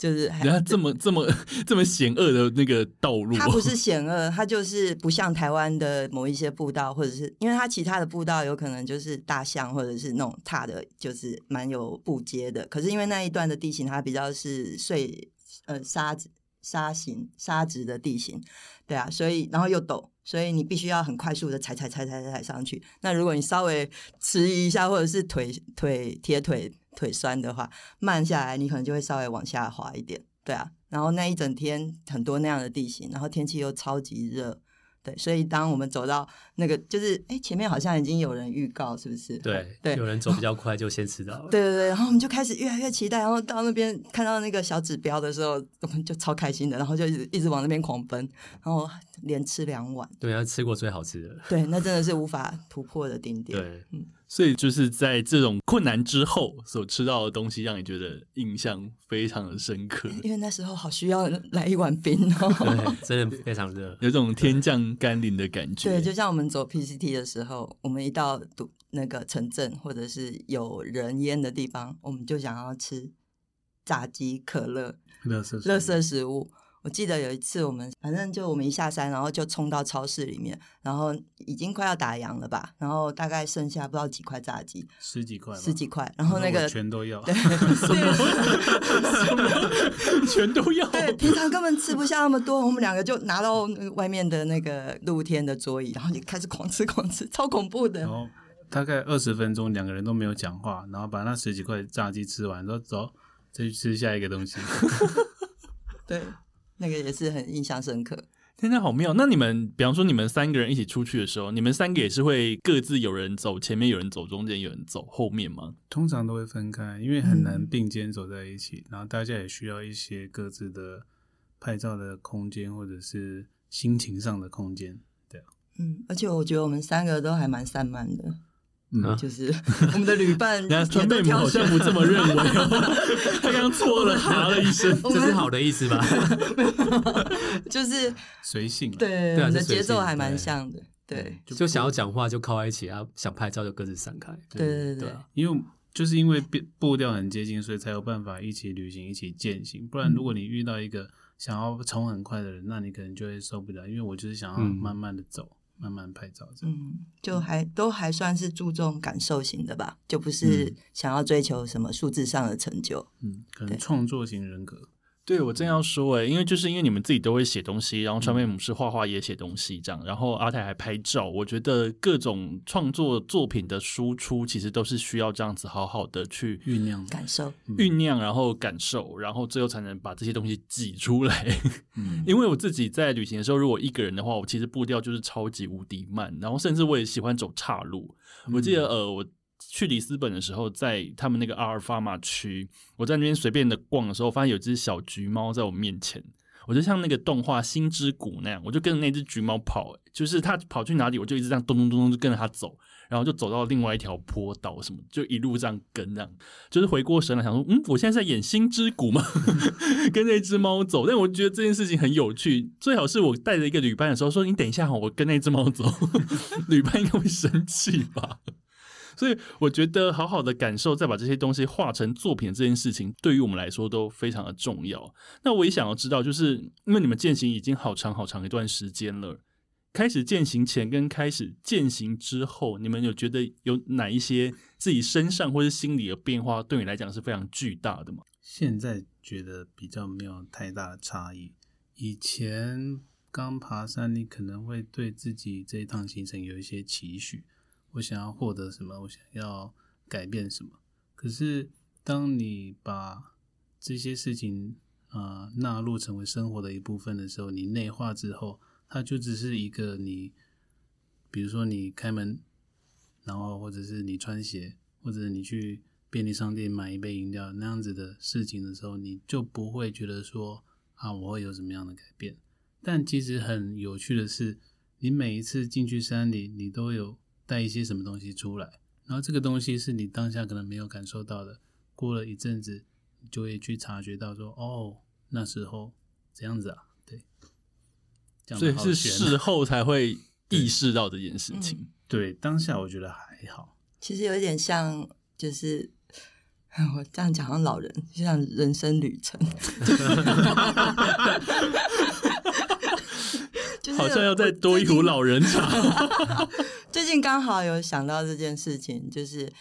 就是还人家这么这么 这么险恶的那个道路，它不是 险恶，它就是不像台湾的某一些步道，或者是因为它其他的步道有可能就是大象或者是那种踏的，就是蛮有步阶的。可是因为那一段的地形它比较是碎呃沙子沙形沙质的地形，对啊，所以然后又陡，所以你必须要很快速的踩踩踩踩踩踩上去。那如果你稍微迟疑一下，或者是腿腿贴腿腿酸的话，慢下来你可能就会稍微往下滑一点。对啊，然后那一整天很多那样的地形，然后天气又超级热。对，所以当我们走到那个，就是哎，前面好像已经有人预告，是不是？对对，有人走比较快就先吃到了。对对对，然后我们就开始越来越期待，然后到那边看到那个小指标的时候，我们就超开心的，然后就一直一直往那边狂奔，然后连吃两碗。对啊，吃过最好吃的。对，那真的是无法突破的顶点。对，嗯。所以就是在这种困难之后所吃到的东西，让你觉得印象非常的深刻。因为那时候好需要来一碗冰哦，对，真的非常热，有种天降甘霖的感觉。对，就像我们走 PCT 的时候，我们一到堵那个城镇或者是有人烟的地方，我们就想要吃炸鸡、可乐、乐色乐色食物。我记得有一次，我们反正就我们一下山，然后就冲到超市里面，然后已经快要打烊了吧，然后大概剩下不知道几块炸鸡，十几块，十几块，然后那个全都要，对，全都要，对，平常根本吃不下那么多，我们两个就拿到外面的那个露天的桌椅，然后就开始狂吃狂吃，超恐怖的。然后大概二十分钟，两个人都没有讲话，然后把那十几块炸鸡吃完，说走，再去吃下一个东西。对。那个也是很印象深刻，天天好妙。那你们，比方说你们三个人一起出去的时候，你们三个也是会各自有人走前面，有人走中间，有人走后面吗？通常都会分开，因为很难并肩走在一起。然后大家也需要一些各自的拍照的空间，或者是心情上的空间。对啊，嗯，而且我觉得我们三个都还蛮散漫的。嗯，就是我们的旅伴，川贝母好像不这么认为，他刚错了，哈了一声，这是好的意思吧？就是随性，对，我们的节奏还蛮像的，对，就想要讲话就靠在一起啊，想拍照就各自散开，对对对，因为就是因为步调很接近，所以才有办法一起旅行，一起践行。不然，如果你遇到一个想要冲很快的人，那你可能就会受不了。因为我就是想要慢慢的走。慢慢拍照，嗯，就还都还算是注重感受型的吧，就不是想要追求什么数字上的成就，嗯，可能创作型人格。对，我正要说哎，因为就是因为你们自己都会写东西，然后川妹母是画画也写东西这样，然后阿泰还拍照，我觉得各种创作作品的输出其实都是需要这样子好好的去酝酿、感受、酝酿，然后感受，然后最后才能把这些东西挤出来。因为我自己在旅行的时候，如果一个人的话，我其实步调就是超级无敌慢，然后甚至我也喜欢走岔路。我记得呃我。去里斯本的时候，在他们那个阿尔法马区，我在那边随便的逛的时候，发现有只小橘猫在我面前，我就像那个动画《星之谷》那样，我就跟着那只橘猫跑，就是它跑去哪里，我就一直这样咚咚咚咚就跟着它走，然后就走到另外一条坡道什么，就一路这样跟这样，就是回过神来想说，嗯，我现在在演《星之谷》吗？跟那只猫走，但我觉得这件事情很有趣，最好是我带着一个旅伴的时候说，你等一下哈，我跟那只猫走，旅伴应该会生气吧。所以我觉得好好的感受，再把这些东西画成作品这件事情，对于我们来说都非常的重要。那我也想要知道，就是因为你们践行已经好长好长一段时间了，开始践行前跟开始践行之后，你们有觉得有哪一些自己身上或者心理的变化，对你来讲是非常巨大的吗？现在觉得比较没有太大的差异。以前刚爬山，你可能会对自己这一趟行程有一些期许。我想要获得什么？我想要改变什么？可是，当你把这些事情啊纳入成为生活的一部分的时候，你内化之后，它就只是一个你，比如说你开门，然后或者是你穿鞋，或者你去便利商店买一杯饮料那样子的事情的时候，你就不会觉得说啊我会有什么样的改变。但其实很有趣的是，你每一次进去山里，你都有。带一些什么东西出来，然后这个东西是你当下可能没有感受到的，过了一阵子，你就会去察觉到说，哦，那时候这样子啊，对，所以是事后才会 意识到这件事情。对，当下我觉得还好。其实有一点像，就是 我这样讲，像老人，就像人生旅程。好像要再多一壶老人茶。最近刚好有想到这件事情，就是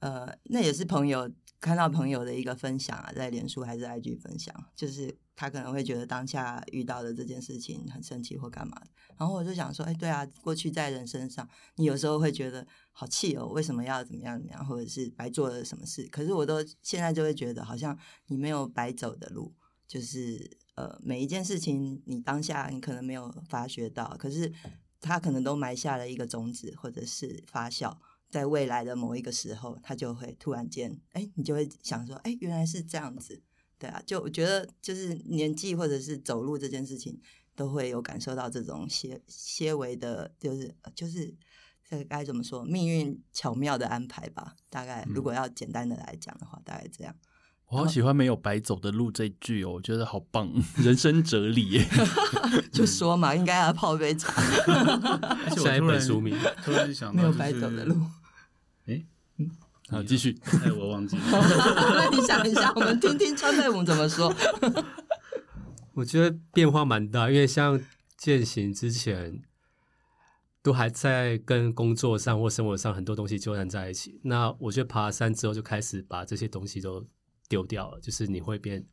呃，那也是朋友看到朋友的一个分享啊，在脸书还是 IG 分享，就是他可能会觉得当下遇到的这件事情很生气或干嘛，然后我就想说，哎，对啊，过去在人身上，你有时候会觉得好气哦，为什么要怎么样怎么样，或者是白做了什么事，可是我都现在就会觉得，好像你没有白走的路，就是。呃，每一件事情你当下你可能没有发觉到，可是它可能都埋下了一个种子，或者是发酵，在未来的某一个时候，它就会突然间，哎，你就会想说，哎，原来是这样子，对啊，就我觉得就是年纪或者是走路这件事情，都会有感受到这种些些微的，就是就是这个该怎么说，命运巧妙的安排吧。大概如果要简单的来讲的话，大概这样。我好喜欢“没有白走的路”这一句哦，我觉得好棒，人生哲理耶。就说嘛，应该要泡杯茶。下一本书名突然想到，没有白走的路。哎，好，继续。哎，我忘记了。那你想一下，我们听听川贝母怎么说。我觉得变化蛮大，因为像践行之前，都还在跟工作上或生活上很多东西纠缠在一起。那我觉得爬山之后，就开始把这些东西都丢掉了，就是你会变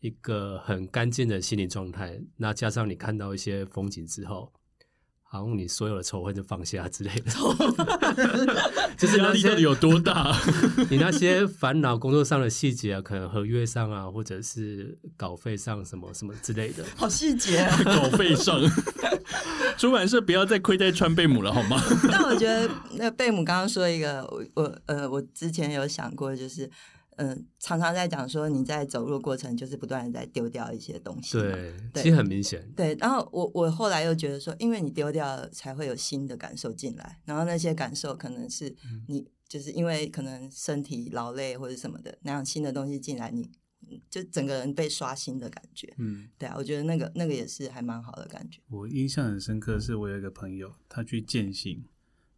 一个很干净的心理状态。那加上你看到一些风景之后。好像你所有的仇恨就放下之类的，就是压力到底有多大？你那些烦恼、工作上的细节啊，可能合约上啊，或者是稿费上什么什么之类的，好细节啊！稿费上，出版社不要再亏待川贝母了好吗？但我觉得那贝母刚刚说一个，我我呃，我之前有想过，就是。嗯，常常在讲说你在走路过程就是不断的在丢掉一些东西，对，其实很明显。对，然后我我后来又觉得说，因为你丢掉了，才会有新的感受进来，然后那些感受可能是你就是因为可能身体劳累或者什么的，那样新的东西进来，你就整个人被刷新的感觉。嗯，对啊，我觉得那个那个也是还蛮好的感觉。我印象很深刻，是我有一个朋友，他去践行，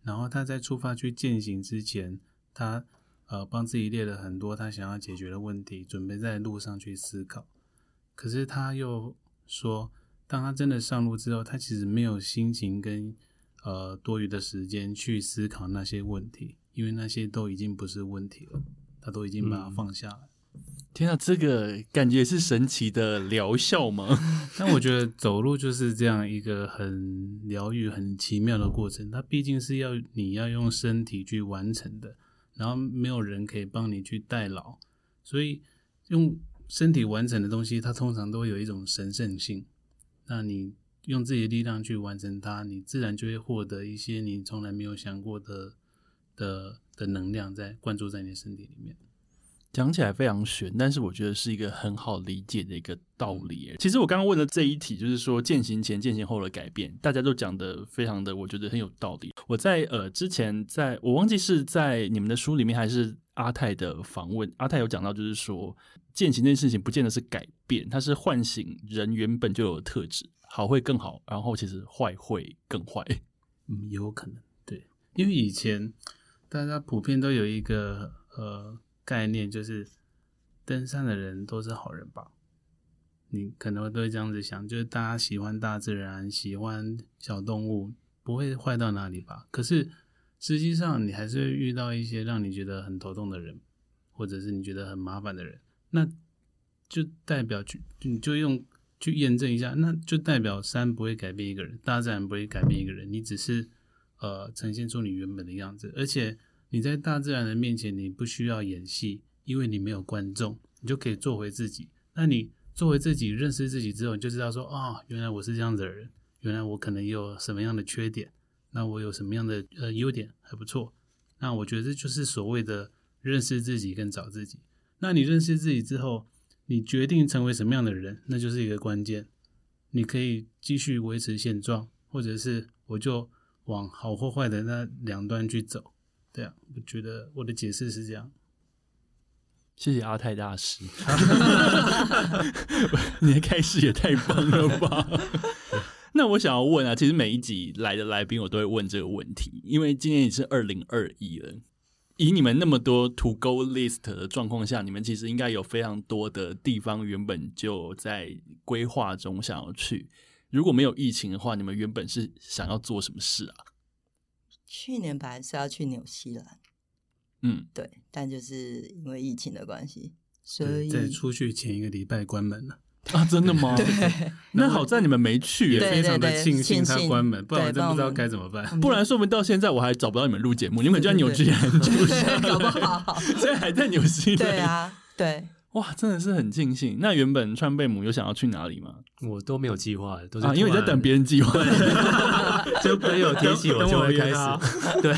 然后他在出发去践行之前，他。呃，帮自己列了很多他想要解决的问题，准备在路上去思考。可是他又说，当他真的上路之后，他其实没有心情跟呃多余的时间去思考那些问题，因为那些都已经不是问题了，他都已经把它放下了。天啊，这个感觉是神奇的疗效吗？但我觉得走路就是这样一个很疗愈、很奇妙的过程。它毕竟是要你要用身体去完成的。然后没有人可以帮你去代劳，所以用身体完成的东西，它通常都有一种神圣性。那你用自己的力量去完成它，你自然就会获得一些你从来没有想过的的的能量在灌注在你的身体里面。讲起来非常玄，但是我觉得是一个很好理解的一个道理。其实我刚刚问的这一题，就是说践行前、践行后的改变，大家都讲的非常的，我觉得很有道理。我在呃之前，在我忘记是在你们的书里面，还是阿泰的访问，阿泰有讲到，就是说践行这件事情，不见得是改变，它是唤醒人原本就有的特质，好会更好，然后其实坏会更坏。嗯，有可能对，因为以前大家普遍都有一个呃。概念就是，登山的人都是好人吧？你可能会都会这样子想，就是大家喜欢大自然，喜欢小动物，不会坏到哪里吧？可是实际上，你还是会遇到一些让你觉得很头痛的人，或者是你觉得很麻烦的人，那就代表去，你就用去验证一下，那就代表山不会改变一个人，大自然不会改变一个人，你只是呃呈现出你原本的样子，而且。你在大自然的面前，你不需要演戏，因为你没有观众，你就可以做回自己。那你做回自己，认识自己之后，你就知道说啊，原来我是这样子的人，原来我可能有什么样的缺点，那我有什么样的呃优点还不错。那我觉得这就是所谓的认识自己跟找自己。那你认识自己之后，你决定成为什么样的人，那就是一个关键。你可以继续维持现状，或者是我就往好或坏的那两端去走。对啊，我觉得我的解释是这样。谢谢阿泰大师，你的开始也太棒了吧！那我想要问啊，其实每一集来的来宾，我都会问这个问题，因为今年已是二零二一了。以你们那么多 to go list 的状况下，你们其实应该有非常多的地方原本就在规划中想要去。如果没有疫情的话，你们原本是想要做什么事啊？去年本来是要去纽西兰，嗯，对，但就是因为疫情的关系，所以在出去前一个礼拜关门了啊！真的吗？对，那好在你们没去，也非常的庆幸他关门，不然真不知道该怎么办。不然说明到现在我还找不到你们录节目，你们就在纽西兰 住，搞不好现在还在纽西兰。对啊，对，哇，真的是很尽兴。那原本川贝母有想要去哪里吗？我都没有计划，都是啊，因为你在等别人，人计划，就朋友提起我就会开约他始，对。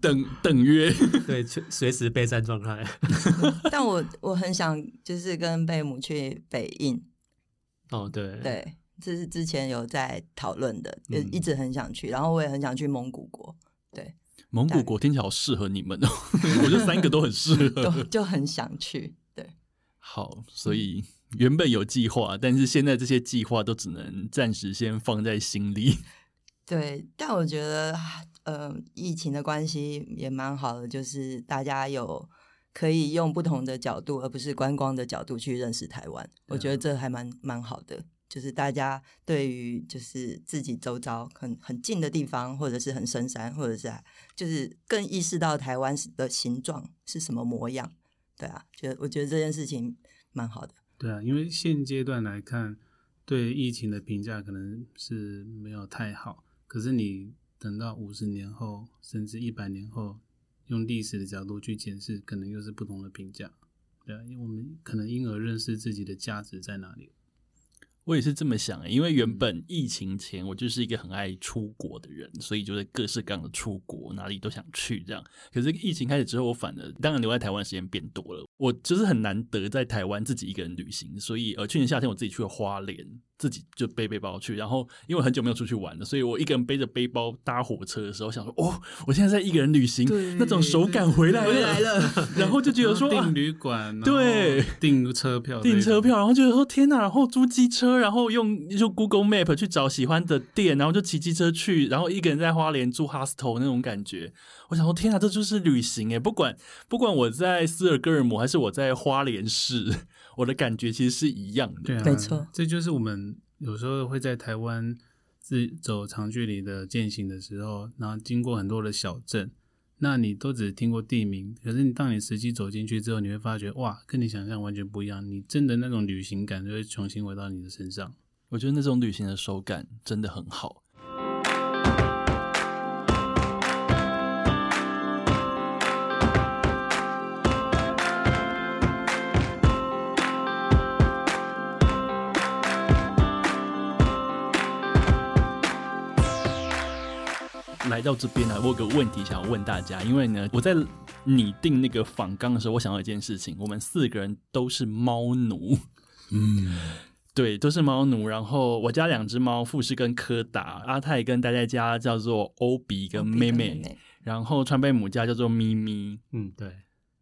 等等约。对，随随时备战状态。但我我很想就是跟贝母去北印，哦，对，对，这是之前有在讨论的，就嗯。一直很想去，然后我也很想去蒙古国，对，蒙古国听起来好适合你们哦，我觉得三个都很适合。就很想去，对，好，所以原本有计划，但是现在这些计划都只能暂时先放在心里。对，但我觉得，呃，疫情的关系也蛮好的，就是大家有可以用不同的角度，而不是观光的角度去认识台湾。我觉得这还蛮蛮好的，就是大家对于就是自己周遭很很近的地方，或者是很深山，或者是就是更意识到台湾的形状是什么模样。对啊，觉得我觉得这件事情蛮好的。对啊，因为现阶段来看，对疫情的评价可能是没有太好。可是你等到五十年后，甚至一百年后，用历史的角度去检视，可能又是不同的评价。对啊，因为我们可能因而认识自己的价值在哪里。我也是这么想、欸，因为原本疫情前我就是一个很爱出国的人，所以就是各式各样的出国，哪里都想去这样。可是疫情开始之后，我反而当然留在台湾时间变多了。我就是很难得在台湾自己一个人旅行，所以呃，去年夏天我自己去了花莲，自己就背背包去。然后因为我很久没有出去玩了，所以我一个人背着背包搭火车的时候，想说哦，我现在在一个人旅行，那种手感回来了，回来了。然后就觉得说 啊订旅馆，对订车票，订车票，然后就说天哪，然后租机车，然后用就 Google Map 去找喜欢的店，然后就骑机车去，然后一个人在花莲住 hostel 那种感觉。我想说天哪，这就是旅行诶！不管不管我在斯尔哥尔摩还是我在花莲市，我的感觉其实是一样的。对啊，没错这就是我们有时候会在台湾自走长距离的践行的时候，然后经过很多的小镇，那你都只听过地名，可是你当你实际走进去之后，你会发觉哇，跟你想象完全不一样，你真的那种旅行感就会重新回到你的身上。我觉得那种旅行的手感真的很好。来到这边呢，我有个问题想要问大家，因为呢，我在拟定那个访纲的时候，我想到一件事情，我们四个人都是猫奴，嗯，对，都是猫奴。然后我家两只猫，富士跟柯达，阿泰跟呆呆家叫做欧比跟妹妹，然后川贝母家叫做咪咪。嗯，对，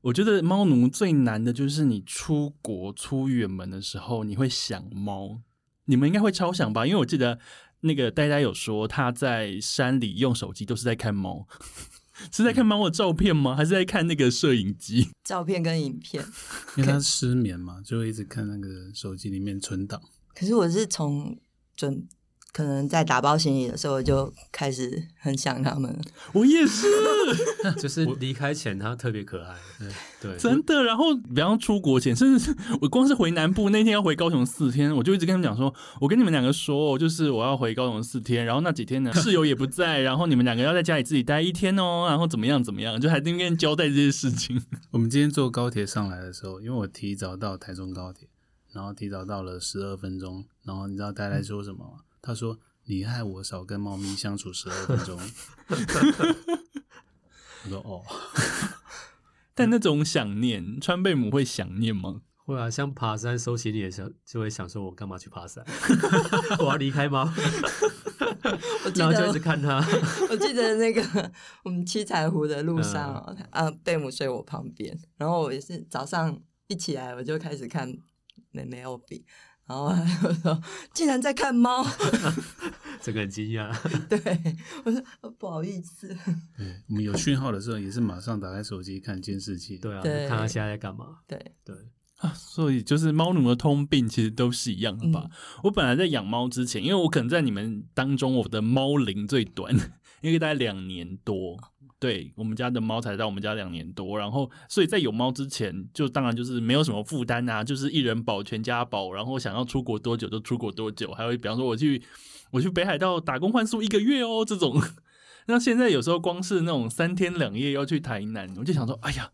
我觉得猫奴最难的就是你出国出远门的时候，你会想猫。你们应该会超想吧？因为我记得那个呆呆有说他在山里用手机都是在看猫，是在看猫的照片吗？还是在看那个摄影机？照片跟影片。因为他失眠嘛，就会一直看那个手机里面存档。可是我是从准可能在打包行李的时候就开始很想他们了。我也是。就是离开前他特别可爱，对，真的，然后比方出国前，甚至是我光是回南部那天要回高雄四天，我就一直跟他们讲说，我跟你们两个说，就是我要回高雄四天，然后那几天呢室友也不在，然后你们两个要在家里自己待一天哦，然后怎么样怎么样，就还在那边交代这些事情。我们今天坐高铁上来的时候，因为我提早到台中高铁，然后提早到了十二分钟，然后你知道大家在说什么吗？他说：“你害我少跟猫咪相处十二分钟。”我说：“哦。”但那种想念，川贝母会想念吗？会啊，像爬山收行李的时候，就会想说我干嘛去爬山？我要离开吗？然后就一直，看他，我记得那个我们七彩湖的路上啊，贝母睡我旁边，然后我也是早上一起来我就开始看妹妹欧比，然后我 说竟然在看猫，这个很惊讶。对我说呃不好意思，对，我们有讯号的时候，也是马上打开手机看监视器。对啊，对看他现在在干嘛？对，对，啊，所以就是猫奴的通病其实都是一样的吧。嗯我本来在养猫之前，因为我可能在你们当中我的猫龄最短，因为大概两年多。对我们家的猫才到我们家两年多，然后所以在有猫之前，就当然就是没有什么负担啊，就是一人保全家保，然后想要出国多久就出国多久，还有比方说我去我去北海道打工换宿一个月哦这种。那现在有时候光是那种三天两夜要去台南，我就想说，哎呀，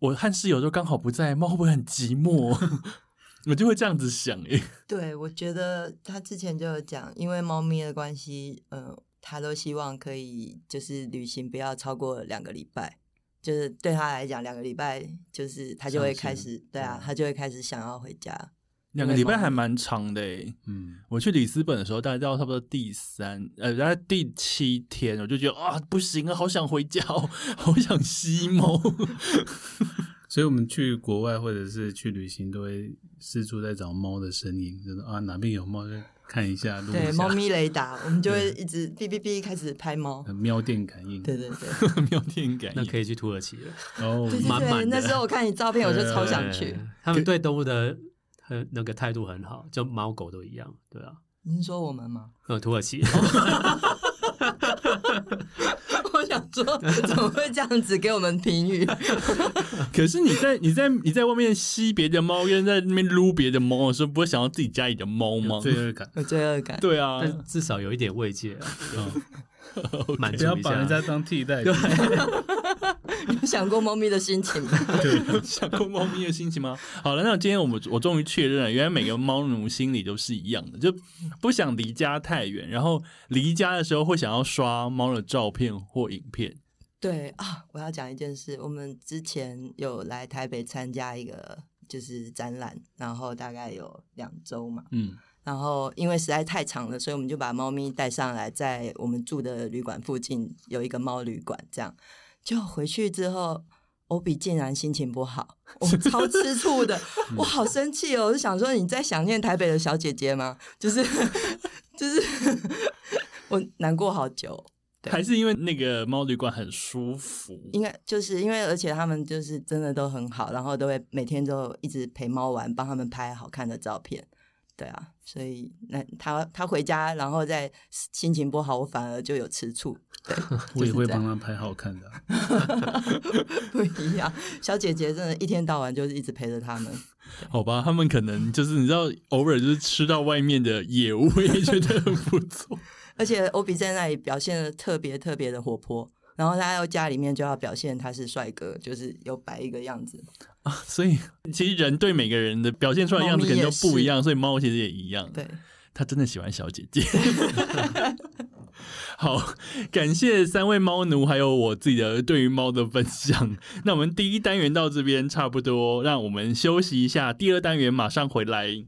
我和室友都刚好不在，猫会不会很寂寞？我就会这样子想诶。对，我觉得他之前就有讲，因为猫咪的关系，嗯、他都希望可以就是旅行不要超过两个礼拜，就是对他来讲，两个礼拜就是他就会开始，对啊，他就会开始想要回家。两个礼拜还蛮长的诶。嗯，我去里斯本的时候，大概到差不多第三呃，大概第七天，我就觉得啊，不行啊，好想回家哦，好想吸猫。所以我们去国外或者是去旅行，都会四处在找猫的身影，就是啊哪边有猫就看一下，录一对，猫咪雷达，我们就会一直哔哔哔开始拍猫。呃喵电感应。对对对，没有 电感应。那可以去土耳其了。哦，对对对，满满那时候我看你照片，我就超想去。他们对动物的很那个态度很好，就猫狗都一样，对啊。你是说我们吗？呃，土耳其，我想说，怎么会这样子给我们评语？可是你在你在你在外面吸别的猫，跟在那边撸别的猫的时候，不会想到自己家里的猫吗？罪恶感，有罪恶感。对啊，但至少有一点慰藉啊，满不要足一下。把人家当替代品。你 有想过猫咪的心情吗？对想过猫咪的心情吗？好了，那今天我们我终于确认了，原来每个猫奴心里都是一样的，就不想离家太远，然后离家的时候会想要刷猫的照片或影片。对啊，我要讲一件事，我们之前有来台北参加一个就是展览，然后大概有两周嘛，嗯，然后因为实在太长了，所以我们就把猫咪带上来，在我们住的旅馆附近有一个猫旅馆，这样就回去之后。欧比竟然心情不好，我 超吃醋的，我好生气哦！我就想说，你在想念台北的小姐姐吗？就是就是，我难过好久。对还是因为那个猫旅馆很舒服。应该就是因为，而且他们就是真的都很好，然后都会每天都一直陪猫玩，帮他们拍好看的照片。对啊，所以那他他回家，然后再心情不好，我反而就有吃醋。对，我也会帮他拍好看的啊。不一样。小姐姐真的，一天到晚就是一直陪着他们。好吧，他们可能就是你知道，偶尔就是吃到外面的野味，觉得很不错。而且欧比在那里表现的特别特别的活泼，然后他要家里面就要表现他是帅哥，就是有摆一个样子。所以 其实人对每个人的表现出来的样子可能都不一样，所以猫其实也一样。对，他真的喜欢小姐姐。好，感谢三位猫奴，还有我自己的对于猫的分享。那我们第一单元到这边差不多，让我们休息一下。第二单元马上回来。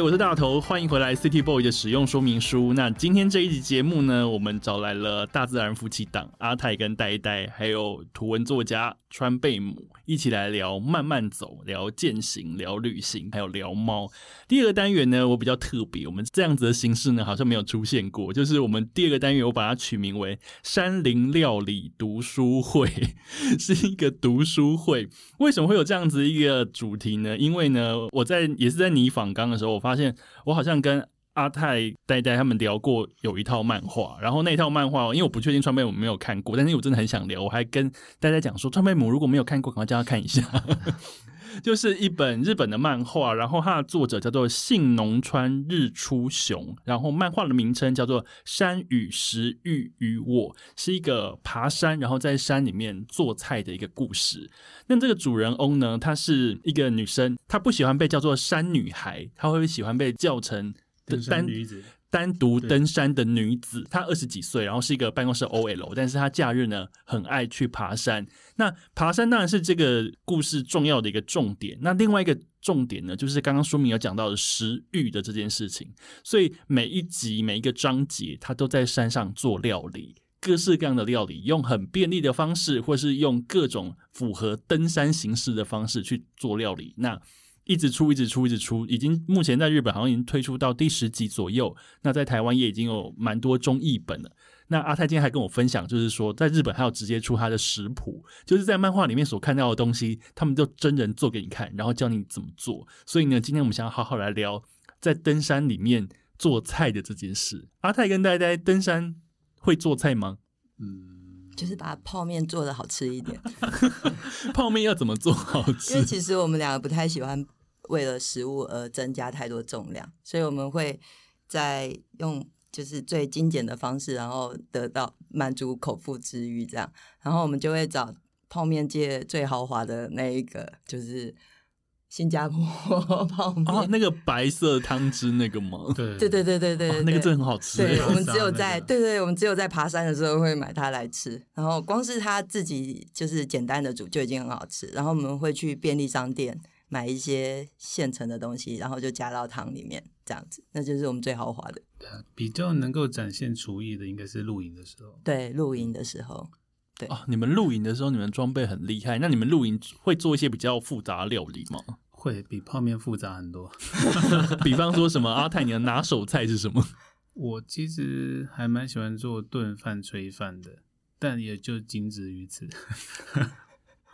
我是大头，欢迎回来 City Boy 的使用说明书。那今天这一集节目呢，我们找来了大自然夫妻档阿泰跟呆呆，还有图文作家川贝母，一起来聊慢慢走，聊践行，聊旅行，还有聊猫。第二个单元呢，我比较特别，我们这样子的形式呢，好像没有出现过。就是我们第二个单元，我把它取名为“山林料理读书会”，是一个读书会。为什么会有这样子一个主题呢？因为呢，我在也是在你访刚的时候，我发发现我好像跟阿泰、呆呆他们聊过有一套漫画，然后那套漫画，因为我不确定川贝母没有看过，但是我真的很想聊，我还跟呆呆讲说，川贝母如果没有看过，赶快叫他看一下。就是一本日本的漫画，然后它的作者叫做信浓川日出雄，然后漫画的名称叫做《山与食欲与我》，是一个爬山，然后在山里面做菜的一个故事。那这个主人翁呢，她是一个女生，她不喜欢被叫做山女孩，她会喜欢被叫成登山单女子，单独登山的女子，她二十几岁，然后是一个办公室 OL，但是她假日呢很爱去爬山。那爬山当然是这个故事重要的一个重点。那另外一个重点呢，就是刚刚说明有讲到的食欲的这件事情。所以每一集每一个章节，她都在山上做料理。各式各样的料理，用很便利的方式，或是用各种符合登山形式的方式去做料理。那一直出，一直出，一直出，已经目前在日本好像已经推出到第十集左右。那在台湾也已经有蛮多中译本了。那阿泰今天还跟我分享，就是说在日本还有直接出他的食谱，就是在漫画里面所看到的东西，他们就真人做给你看，然后教你怎么做。所以呢，今天我们想要好好来聊在登山里面做菜的这件事。阿泰跟呆呆登山会做菜吗？嗯，就是把泡面做的好吃一点。泡面要怎么做好吃因为？其实我们两个不太喜欢为了食物而增加太多重量，所以我们会在用就是最精简的方式，然后得到满足口腹之欲，这样，然后我们就会找泡面界最豪华的那一个，就是新加坡 泡面。哦，那个白色汤汁那个吗？对对对对对对那个对真的很好吃。对，欸我们只有沙那个在对对，我们只有在爬山的时候会买它来吃。然后光是它自己就是简单的煮就已经很好吃。然后我们会去便利商店买一些现成的东西，然后就加到汤里面，这样子，那就是我们最豪华的。比较能够展现厨艺的，应该是露营的时候。对，露营的时候，对哦，你们露营的时候，你们装备很厉害。那你们露营会做一些比较复杂料理吗？会比泡面复杂很多。比方说什么阿泰，你的拿手菜是什么？我其实还蛮喜欢做炖饭、炊饭的，但也就仅止于此。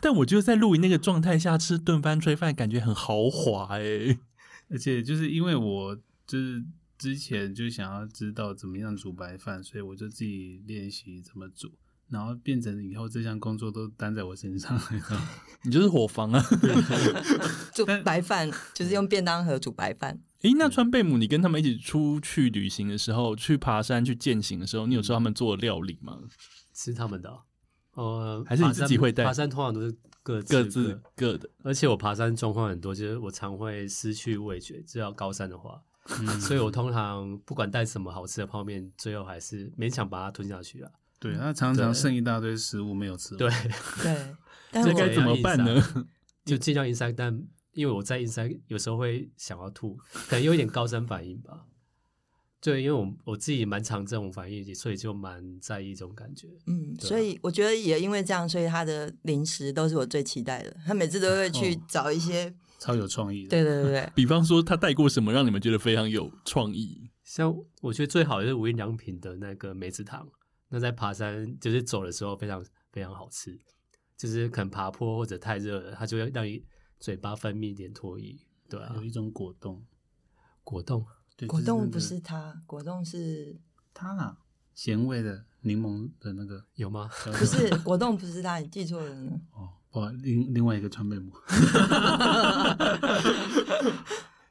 但我觉得在露营那个状态下吃炖饭、炊饭，感觉很豪华哎、而且就是因为我就是之前就想要知道怎么样煮白饭，所以我就自己练习怎么煮，然后变成以后这项工作都担在我身上。你就是伙房啊！煮白饭就是用便当盒煮白饭。诶，那川贝母，你跟他们一起出去旅行的时候，去爬山、去践行的时候，你有吃他们做的料理吗？吃他们的哦、呃，还是你自己会带爬山通常都是各自各自各的。而且我爬山状况很多，就是我常会失去味觉，只要高山的话，嗯所以我通常不管带什么好吃的泡面，最后还是勉强把它吞下去了。对他常常剩一大堆食物没有吃 完。对，对，但是我这该怎么办呢？就尽量硬塞，但因为我在硬塞，有时候会想要吐，可能有一点高山反应吧。对，因为我我自己蛮常这种反应，所以就蛮在意这种感觉。嗯，啊所以我觉得也因为这样，所以他的零食都是我最期待的。他每次都会去哦找一些，超有创意的。对对对对，比方说，他带过什么让你们觉得非常有创意？像我觉得最好的是无印良品的那个梅子糖，那在爬山就是走的时候非常非常好吃，就是可能爬坡或者太热了，它就会让你嘴巴分泌一点唾液，对啊有，一种果冻，果冻对，果冻不是是它，果冻是它啦，咸味的柠檬的那个，有吗？不是果冻不是它？你记错了呢。哦，不，另另外一个川贝母。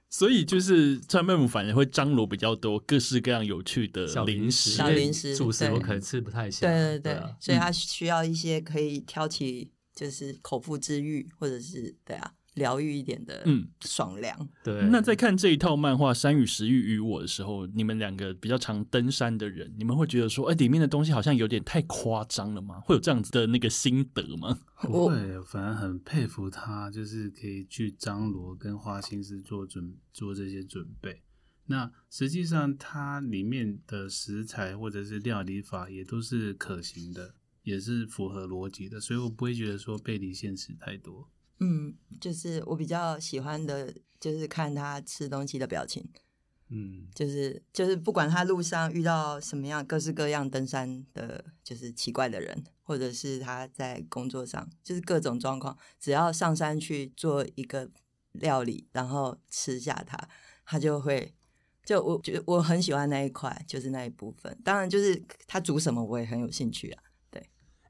所以就是川贝母反而会张罗比较多各式各样有趣的小零食，小。零食主食我可能吃不太下。对对对，啊，所以它需要一些可以挑起就是口腹之欲，或者是对啊疗愈一点的嗯爽凉。对。那在看这一套漫画《山与食欲与我》的时候，你们两个比较常登山的人，你们会觉得说，哎、里面的东西好像有点太夸张了吗？会有这样子的那个心得吗？不 会，反而很佩服他，就是可以去张罗跟花心思做准做这些准备。那实际上它里面的食材或者是料理法也都是可行的，也是符合逻辑的，所以我不会觉得说背离现实太多。嗯，就是我比较喜欢的，就是看他吃东西的表情。嗯，就是就是不管他路上遇到什么样各式各样登山的，就是奇怪的人，或者是他在工作上，就是各种状况，只要上山去做一个料理，然后吃下它，他就会。就我觉得我很喜欢那一块，就是那一部分。当然，就是他煮什么我也很有兴趣啊。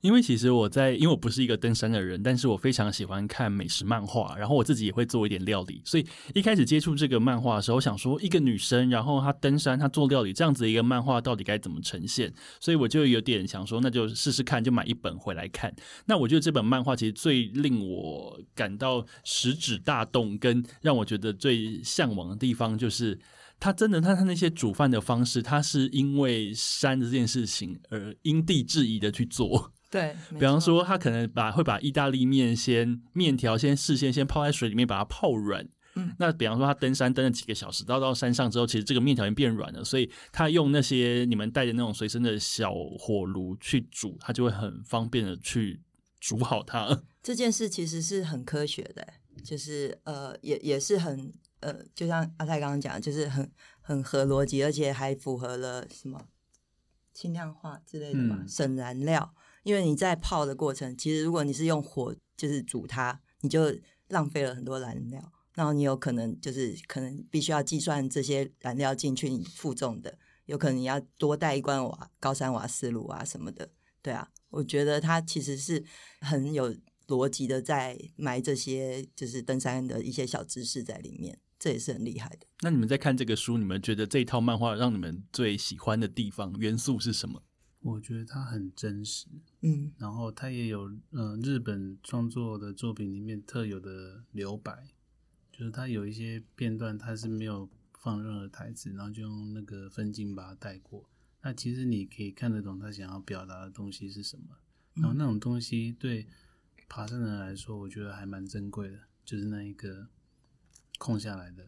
因为其实我在，因为我不是一个登山的人，但是我非常喜欢看美食漫画，然后我自己也会做一点料理，所以一开始接触这个漫画的时候，我想说一个女生，然后她登山，她做料理这样子的一个漫画到底该怎么呈现，所以我就有点想说，那就试试看，就买一本回来看。那我觉得这本漫画其实最令我感到食指大动，跟让我觉得最向往的地方就是。他真的，他他那些煮饭的方式，他是因为山这件事情而因地制宜的去做。对，比方说，他可能把会把意大利面先面条先事先先泡在水里面，把它泡软。嗯，那比方说他登山登了几个小时，到到山上之后，其实这个面条已经变软了，所以他用那些你们带的那种随身的小火炉去煮，他就会很方便的去煮好它。这件事其实是很科学的，就是呃，也也是很呃，就像阿泰刚刚讲的，就是很很合逻辑，而且还符合了什么轻量化之类的嘛，嗯省燃料。因为你在泡的过程，其实如果你是用火就是煮它，你就浪费了很多燃料，然后你有可能就是可能必须要计算这些燃料进去你负重的，有可能你要多带一罐瓦高山瓦斯炉啊什么的，对啊，我觉得他其实是很有逻辑的，在埋这些就是登山的一些小知识在里面，这也是很厉害的。那你们在看这个书，你们觉得这一套漫画让你们最喜欢的地方元素是什么？我觉得它很真实，嗯。然后它也有呃日本创作的作品里面特有的留白，就是它有一些片段它是没有放任何台词，然后就用那个分镜把它带过。那其实你可以看得懂他想要表达的东西是什么，然后那种东西对爬山的人来说，我觉得还蛮珍贵的，就是那一个空下来的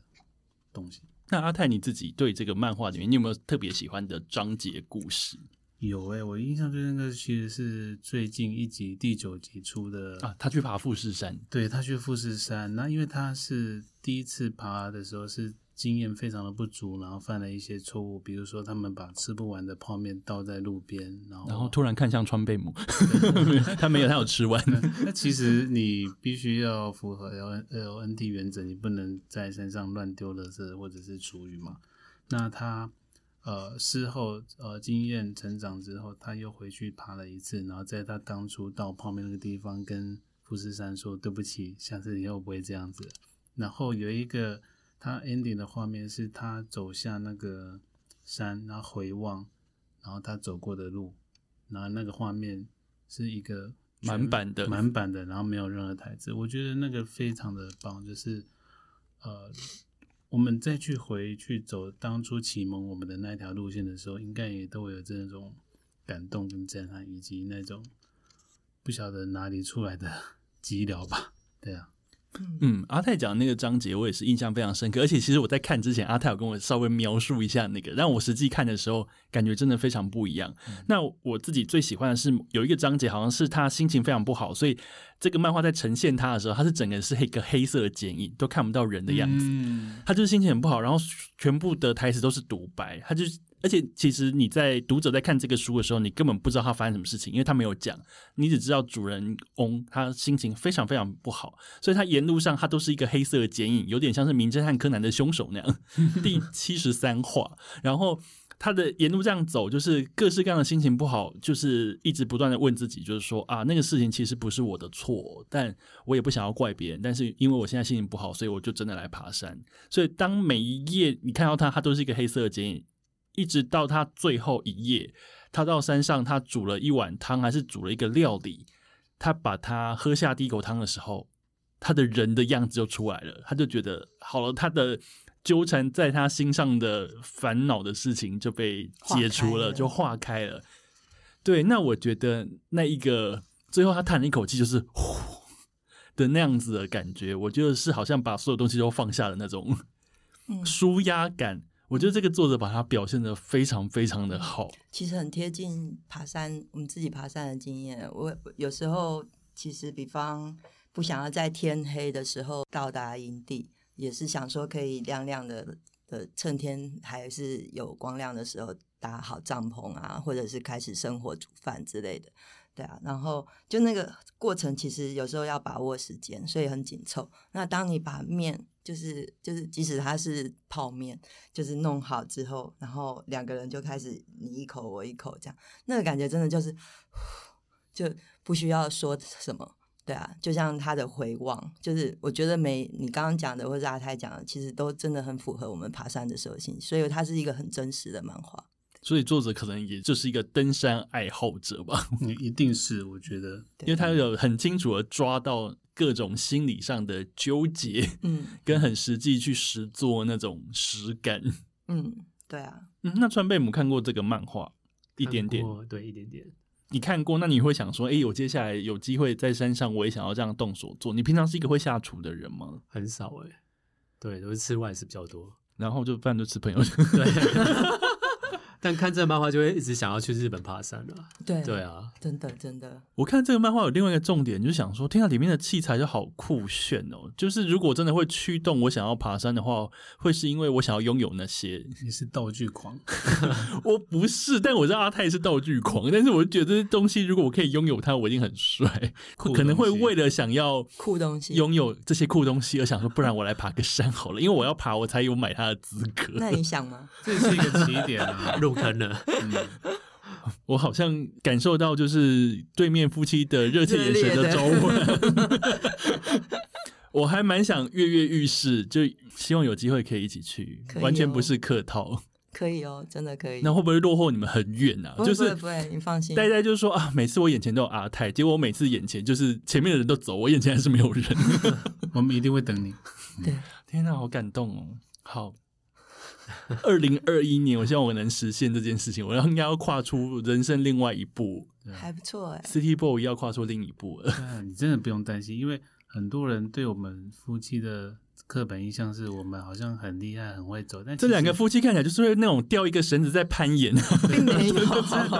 东西。那阿泰你自己对这个漫画里面，你有没有特别喜欢的章节故事有诶、我印象最深刻其实是最近一集第九集出的啊？他去爬富士山，对他去富士山，那因为他是第一次爬的时候是经验非常的不足，然后犯了一些错误，比如说他们把吃不完的泡面倒在路边，然后然后突然看向川贝母，他没有，他有吃完。那其实你必须要符合 L L N T 原则，你不能在山上乱丢垃圾或者是厨余嘛。那他呃事后呃经验成长之后，他又回去爬了一次，然后在他当初到泡面那个地方跟富士山说对不起，下次以后不会这样子。然后有一个他 ending 的画面是他走下那个山，然后回望，然后他走过的路，然后那个画面是一个满版的满版的，然后没有任何台词，我觉得那个非常的棒，就是呃，我们再去回去走当初启蒙我们的那条路线的时候，应该也都会有这种感动跟震撼，以及那种不晓得哪里出来的 寂寥吧，对啊。嗯，阿泰讲的那个章节，我也是印象非常深刻。而且其实我在看之前，阿泰有跟我稍微描述一下那个，让我实际看的时候，感觉真的非常不一样。那我自己最喜欢的是有一个章节，好像是他心情非常不好，所以这个漫画在呈现他的时候，他是整个是一个黑色的剪影，都看不到人的样子。嗯他就是心情很不好，然后全部的台词都是独白，他就是。而且，其实你在读者在看这个书的时候，你根本不知道他发生什么事情，因为他没有讲，你只知道主人翁他心情非常非常不好，所以他沿路上他都是一个黑色的剪影，有点像是名侦探柯南的凶手那样。第七十三话，然后他的沿路这样走，就是各式各样的心情不好，就是一直不断的问自己，就是说啊，那个事情其实不是我的错，但我也不想要怪别人，但是因为我现在心情不好，所以我就真的来爬山。所以当每一页你看到他，他都是一个黑色的剪影，一直到他最后一夜，他到山上，他煮了一碗汤，还是煮了一个料理，他把它喝下第一口汤的时候，他的人的样子就出来了，他就觉得好了，他的纠缠在他心上的烦恼的事情就被解除了，化了就化开了。对，那我觉得那一个最后他叹了一口气，就是呼的那样子的感觉，我觉得是好像把所有东西都放下的那种嗯，舒压感。我觉得这个作者把它表现的非常非常的好。其实很贴近爬山，我们自己爬山的经验。我有时候其实，比方不想要在天黑的时候到达营地，也是想说可以亮亮的的，趁天还是有光亮的时候搭好帐篷啊，或者是开始生火煮饭之类的。对啊，然后就那个过程，其实有时候要把握时间，所以很紧凑。那当你把面，就是就是，即使它是泡面，就是弄好之后，然后两个人就开始你一口我一口这样，那个感觉真的就是，就不需要说什么。对啊，就像他的回望，就是我觉得每你刚刚讲的或者阿泰讲的，其实都真的很符合我们爬山的时候心，所以它是一个很真实的漫画。所以作者可能也就是一个登山爱好者吧，你一定是，我觉得 因为他有很清楚的抓到各种心理上的纠结，嗯跟很实际去实做那种实感。嗯，对啊，嗯，那川贝母看过这个漫画一点点对，一点点。你看过，那你会想说，哎、我接下来有机会在山上，我也想要这样动手做。你平常是一个会下厨的人吗？很少哎、对，都是吃外食比较多。然后就饭就吃朋友，对，但看这个漫画就会一直想要去日本爬山了。对对，啊，真的真的，我看这个漫画有另外一个重点，就是想说，天啊，里面的器材就好酷炫哦！就是如果真的会驱动我想要爬山的话，会是因为我想要拥有那些。你是道具狂。我不是，但我知道阿泰是道具狂，但是我就觉得这些东西，如果我可以拥有它，我一定很帅。酷可能会为了想要酷东西。拥有这些酷东西而想说，不然我来爬个山好了，因为我要爬，我才有买它的资格。那你想吗？这是一个起点啊。入坑了。嗯，我好像感受到就是对面夫妻的热切眼神的周围。我还蛮想跃跃欲试，就希望有机会可以一起去，哦完全不是客套。可以哦，真的可以。那会不会落后你们很远啊？不会就是不会不会，你放心。呆呆就是说啊，每次我眼前都有阿泰，结果我每次眼前就是前面的人都走，我眼前还是没有人。我们一定会等你。对，天哪，好感动哦！好，二零二一年，我希望我能实现这件事情，我要应该要跨出人生另外一步 还不错哎。，City Boy 要跨出另一步了。啊，你真的不用担心，因为很多人对我们夫妻的刻板印象是我们好像很厉害、很会走，但这两个夫妻看起来就是会那种吊一个绳子在攀岩，并没有。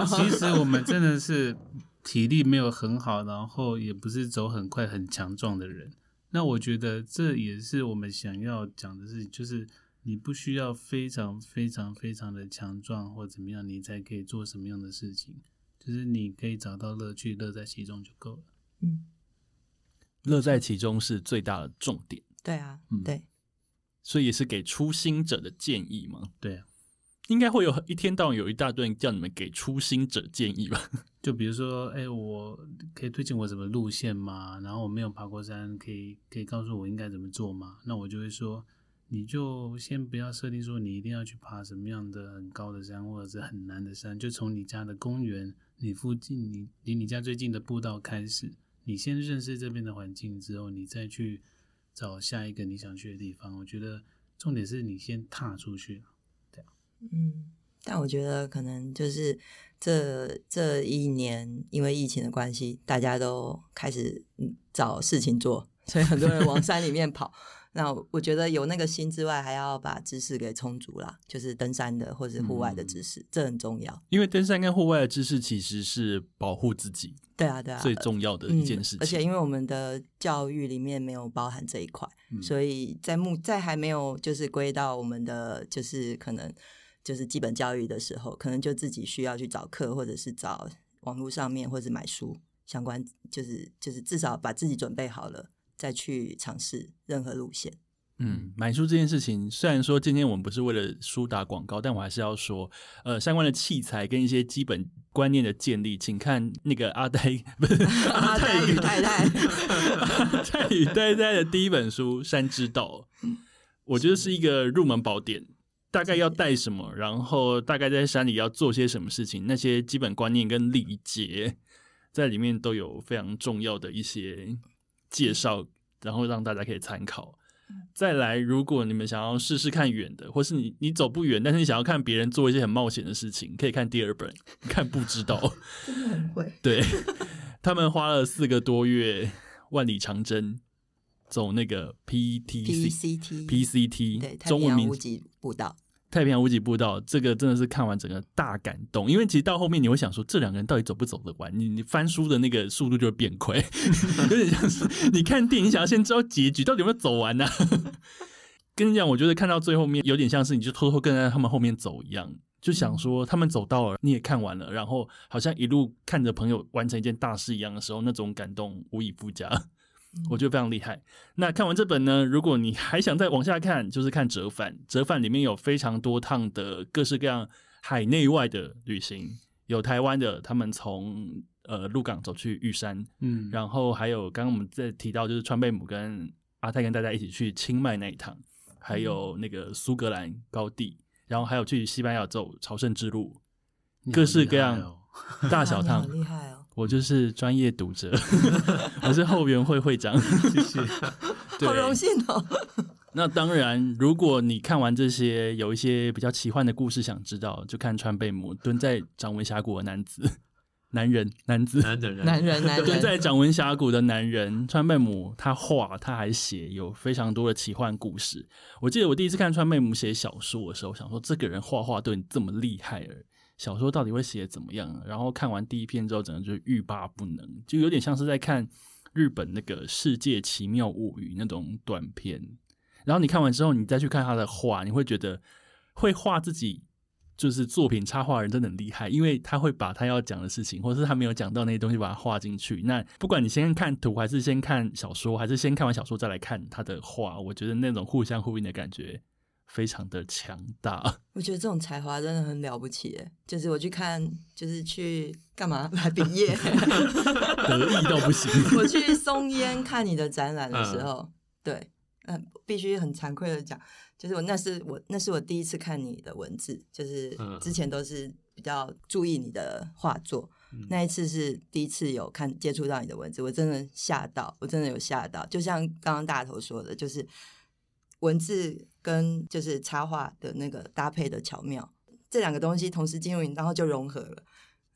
其实我们真的是体力没有很好，然后也不是走很快、很强壮的人。那我觉得这也是我们想要讲的事情，就是你不需要非常非常非常的强壮或怎么样，你才可以做什么样的事情。就是你可以找到乐趣，乐在其中就够了。嗯，乐在其中是最大的重点，对啊嗯，对，所以也是给初心者的建议嘛。对啊，应该会有一天到晚有一大段叫你们给初心者建议吧？就比如说，哎、我可以推荐我什么路线吗？然后我没有爬过山，可以可以告诉我应该怎么做吗？那我就会说，你就先不要设定说你一定要去爬什么样的很高的山或者是很难的山，就从你家的公园、你附近、你离你家最近的步道开始，你先认识这边的环境之后，你再去找下一个你想去的地方。我觉得重点是你先踏出去。对嗯，但我觉得可能就是这这一年，因为疫情的关系，大家都开始找事情做，所以很多人往山里面跑。那我觉得有那个心之外，还要把知识给充足啦，就是登山的或是户外的知识，这很重要。因为登山跟户外的知识其实是保护自己对啊，对啊，最重要的一件事情。嗯。而且因为我们的教育里面没有包含这一块，嗯所以在目在还没有就是归到我们的就是可能就是基本教育的时候，可能就自己需要去找课，或者是找网络上面或者买书相关，就是就是至少把自己准备好了，再去尝试任何路线。嗯，买书这件事情，虽然说今天我们不是为了书打广告，但我还是要说，呃，相关的器材跟一些基本观念的建立，请看那个阿呆不是阿呆与太太，阿呆与呆呆的第一本书《山之道》，我觉得是一个入门宝典。大概要带什么，然后大概在山里要做些什么事情，那些基本观念跟礼节，在里面都有非常重要的一些介绍，然后让大家可以参考。再来，如果你们想要试试看远的，或是你你走不远，但是你想要看别人做一些很冒险的事情，可以看第二本，看不知道。真的很会。对他们花了四个多月，万里长征，走那个 PTC PCT PCT 对中文名无极步道，太平洋无极步道，这个真的是看完整个大感动，因为其实到后面你会想说，这两个人到底走不走得完？你你翻书的那个速度就会变快，有点像是你看电影想要先知道结局到底有没有走完呢、跟你讲，我觉得看到最后面有点像是你就偷偷跟在他们后面走一样，就想说他们走到了，你也看完了，然后好像一路看着朋友完成一件大事一样的时候，那种感动无以复加。我觉得非常厉害。那看完这本呢，如果你还想再往下看，就是看折返。折返里面有非常多趟的各式各样海内外的旅行，有台湾的，他们从呃鹿港走去玉山，嗯，然后还有刚刚我们在提到就是川贝母跟阿泰跟大家一起去清迈那一趟，还有那个苏格兰高地，然后还有去西班牙走朝圣之路，各式各样大小 趟好。厉害哦！我就是专业读者，我是后援会会长，谢谢。好荣幸哦。那当然，如果你看完这些有一些比较奇幻的故事想知道，就看川贝母蹲在掌纹峡谷的男子，男人，男子，男人 男人，男蹲在人，掌纹峡谷的男人，川贝母他画，他还写有非常多的奇幻故事。我记得我第一次看川贝母写小说的时候，想说这个人画画都已经这么厉害了，小说到底会写怎么样？然后看完第一篇之后，整个就是欲罢不能，就有点像是在看日本那个《世界奇妙物语》那种短片。然后你看完之后，你再去看他的画，你会觉得会画自己就是作品插画人真的很厉害，因为他会把他要讲的事情，或者是他没有讲到那些东西，把它画进去。那不管你先看图，还是先看小说，还是先看完小说再来看他的画，我觉得那种互相呼应的感觉非常的强大。我觉得这种才华真的很了不起耶，就是我去看，就是去干嘛？来毕业，得意到不行。我去松烟看你的展览的时候，对，嗯，必须很惭愧的讲，就是我那是我那是我第一次看你的文字，就是嗯。之前都是比较注意你的画作，那一次是第一次有看接触到你的文字，我真的吓到，我真的有吓到，就像刚刚大头说的，就是文字跟就是插画的那个搭配的巧妙，这两个东西同时进入你，然后就融合了。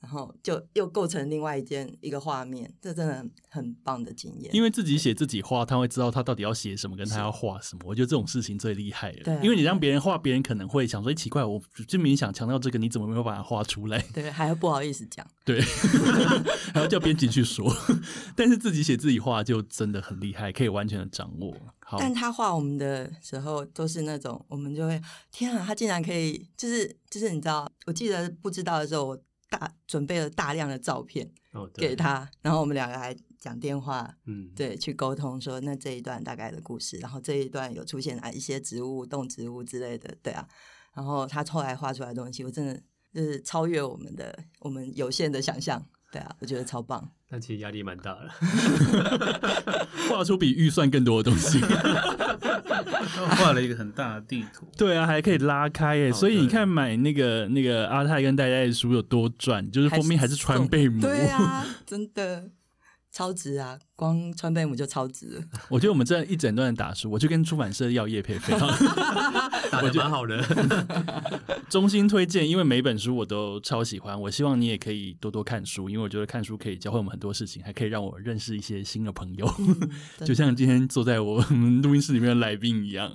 然后就又构成另外一件一个画面，这真的很很棒的经验。因为自己写自己画，他会知道他到底要写什么，跟他要画什么。我觉得这种事情最厉害了。对啊因为你让别人画，别人可能会想说：“哎，奇怪，我就明明想强调这个，你怎么没有把它画出来？”对，还要不好意思讲。对，还要叫编辑去说。但是自己写自己画就真的很厉害，可以完全的掌握。好，但他画我们的时候都是那种，我们就会天啊，他竟然可以，就是就是你知道，我记得不知道的时候，我大准备了大量的照片给，他，然后我们两个还讲电话，嗯，对，去沟通说那这一段大概的故事，然后这一段有出现啊一些植物、动植物之类的，对啊，然后他后来画出来的东西，我真的就是超越我们的我们有限的想象，对啊，我觉得超棒。但其实压力蛮大的。画出比预算更多的东西。他 画了一个很大的地图，对啊，还可以拉开耶，哦所以你看买那个那个阿泰跟戴戴的书有多赚，就是封面还是川贝母。对啊，真的超值啊！光川贝母就超值了。我觉得我们这一整段的打书，我就跟出版社要叶配费，打的蛮好的，衷心推荐，因为每本书我都超喜欢。我希望你也可以多多看书，因为我觉得看书可以教会我们很多事情，还可以让我认识一些新的朋友。嗯就像今天坐在我们录音室里面的来宾一样，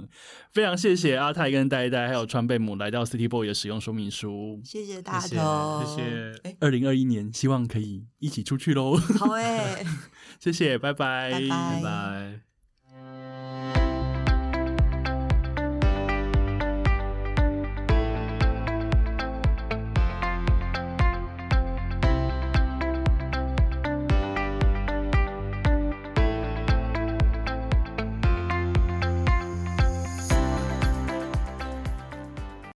非常谢谢阿泰跟呆呆还有川贝母来到 City Boy 的使用说明书。谢谢大家谢头，谢二零二一年，希望可以一起出去喽！好哎、谢谢，拜拜，拜拜拜拜。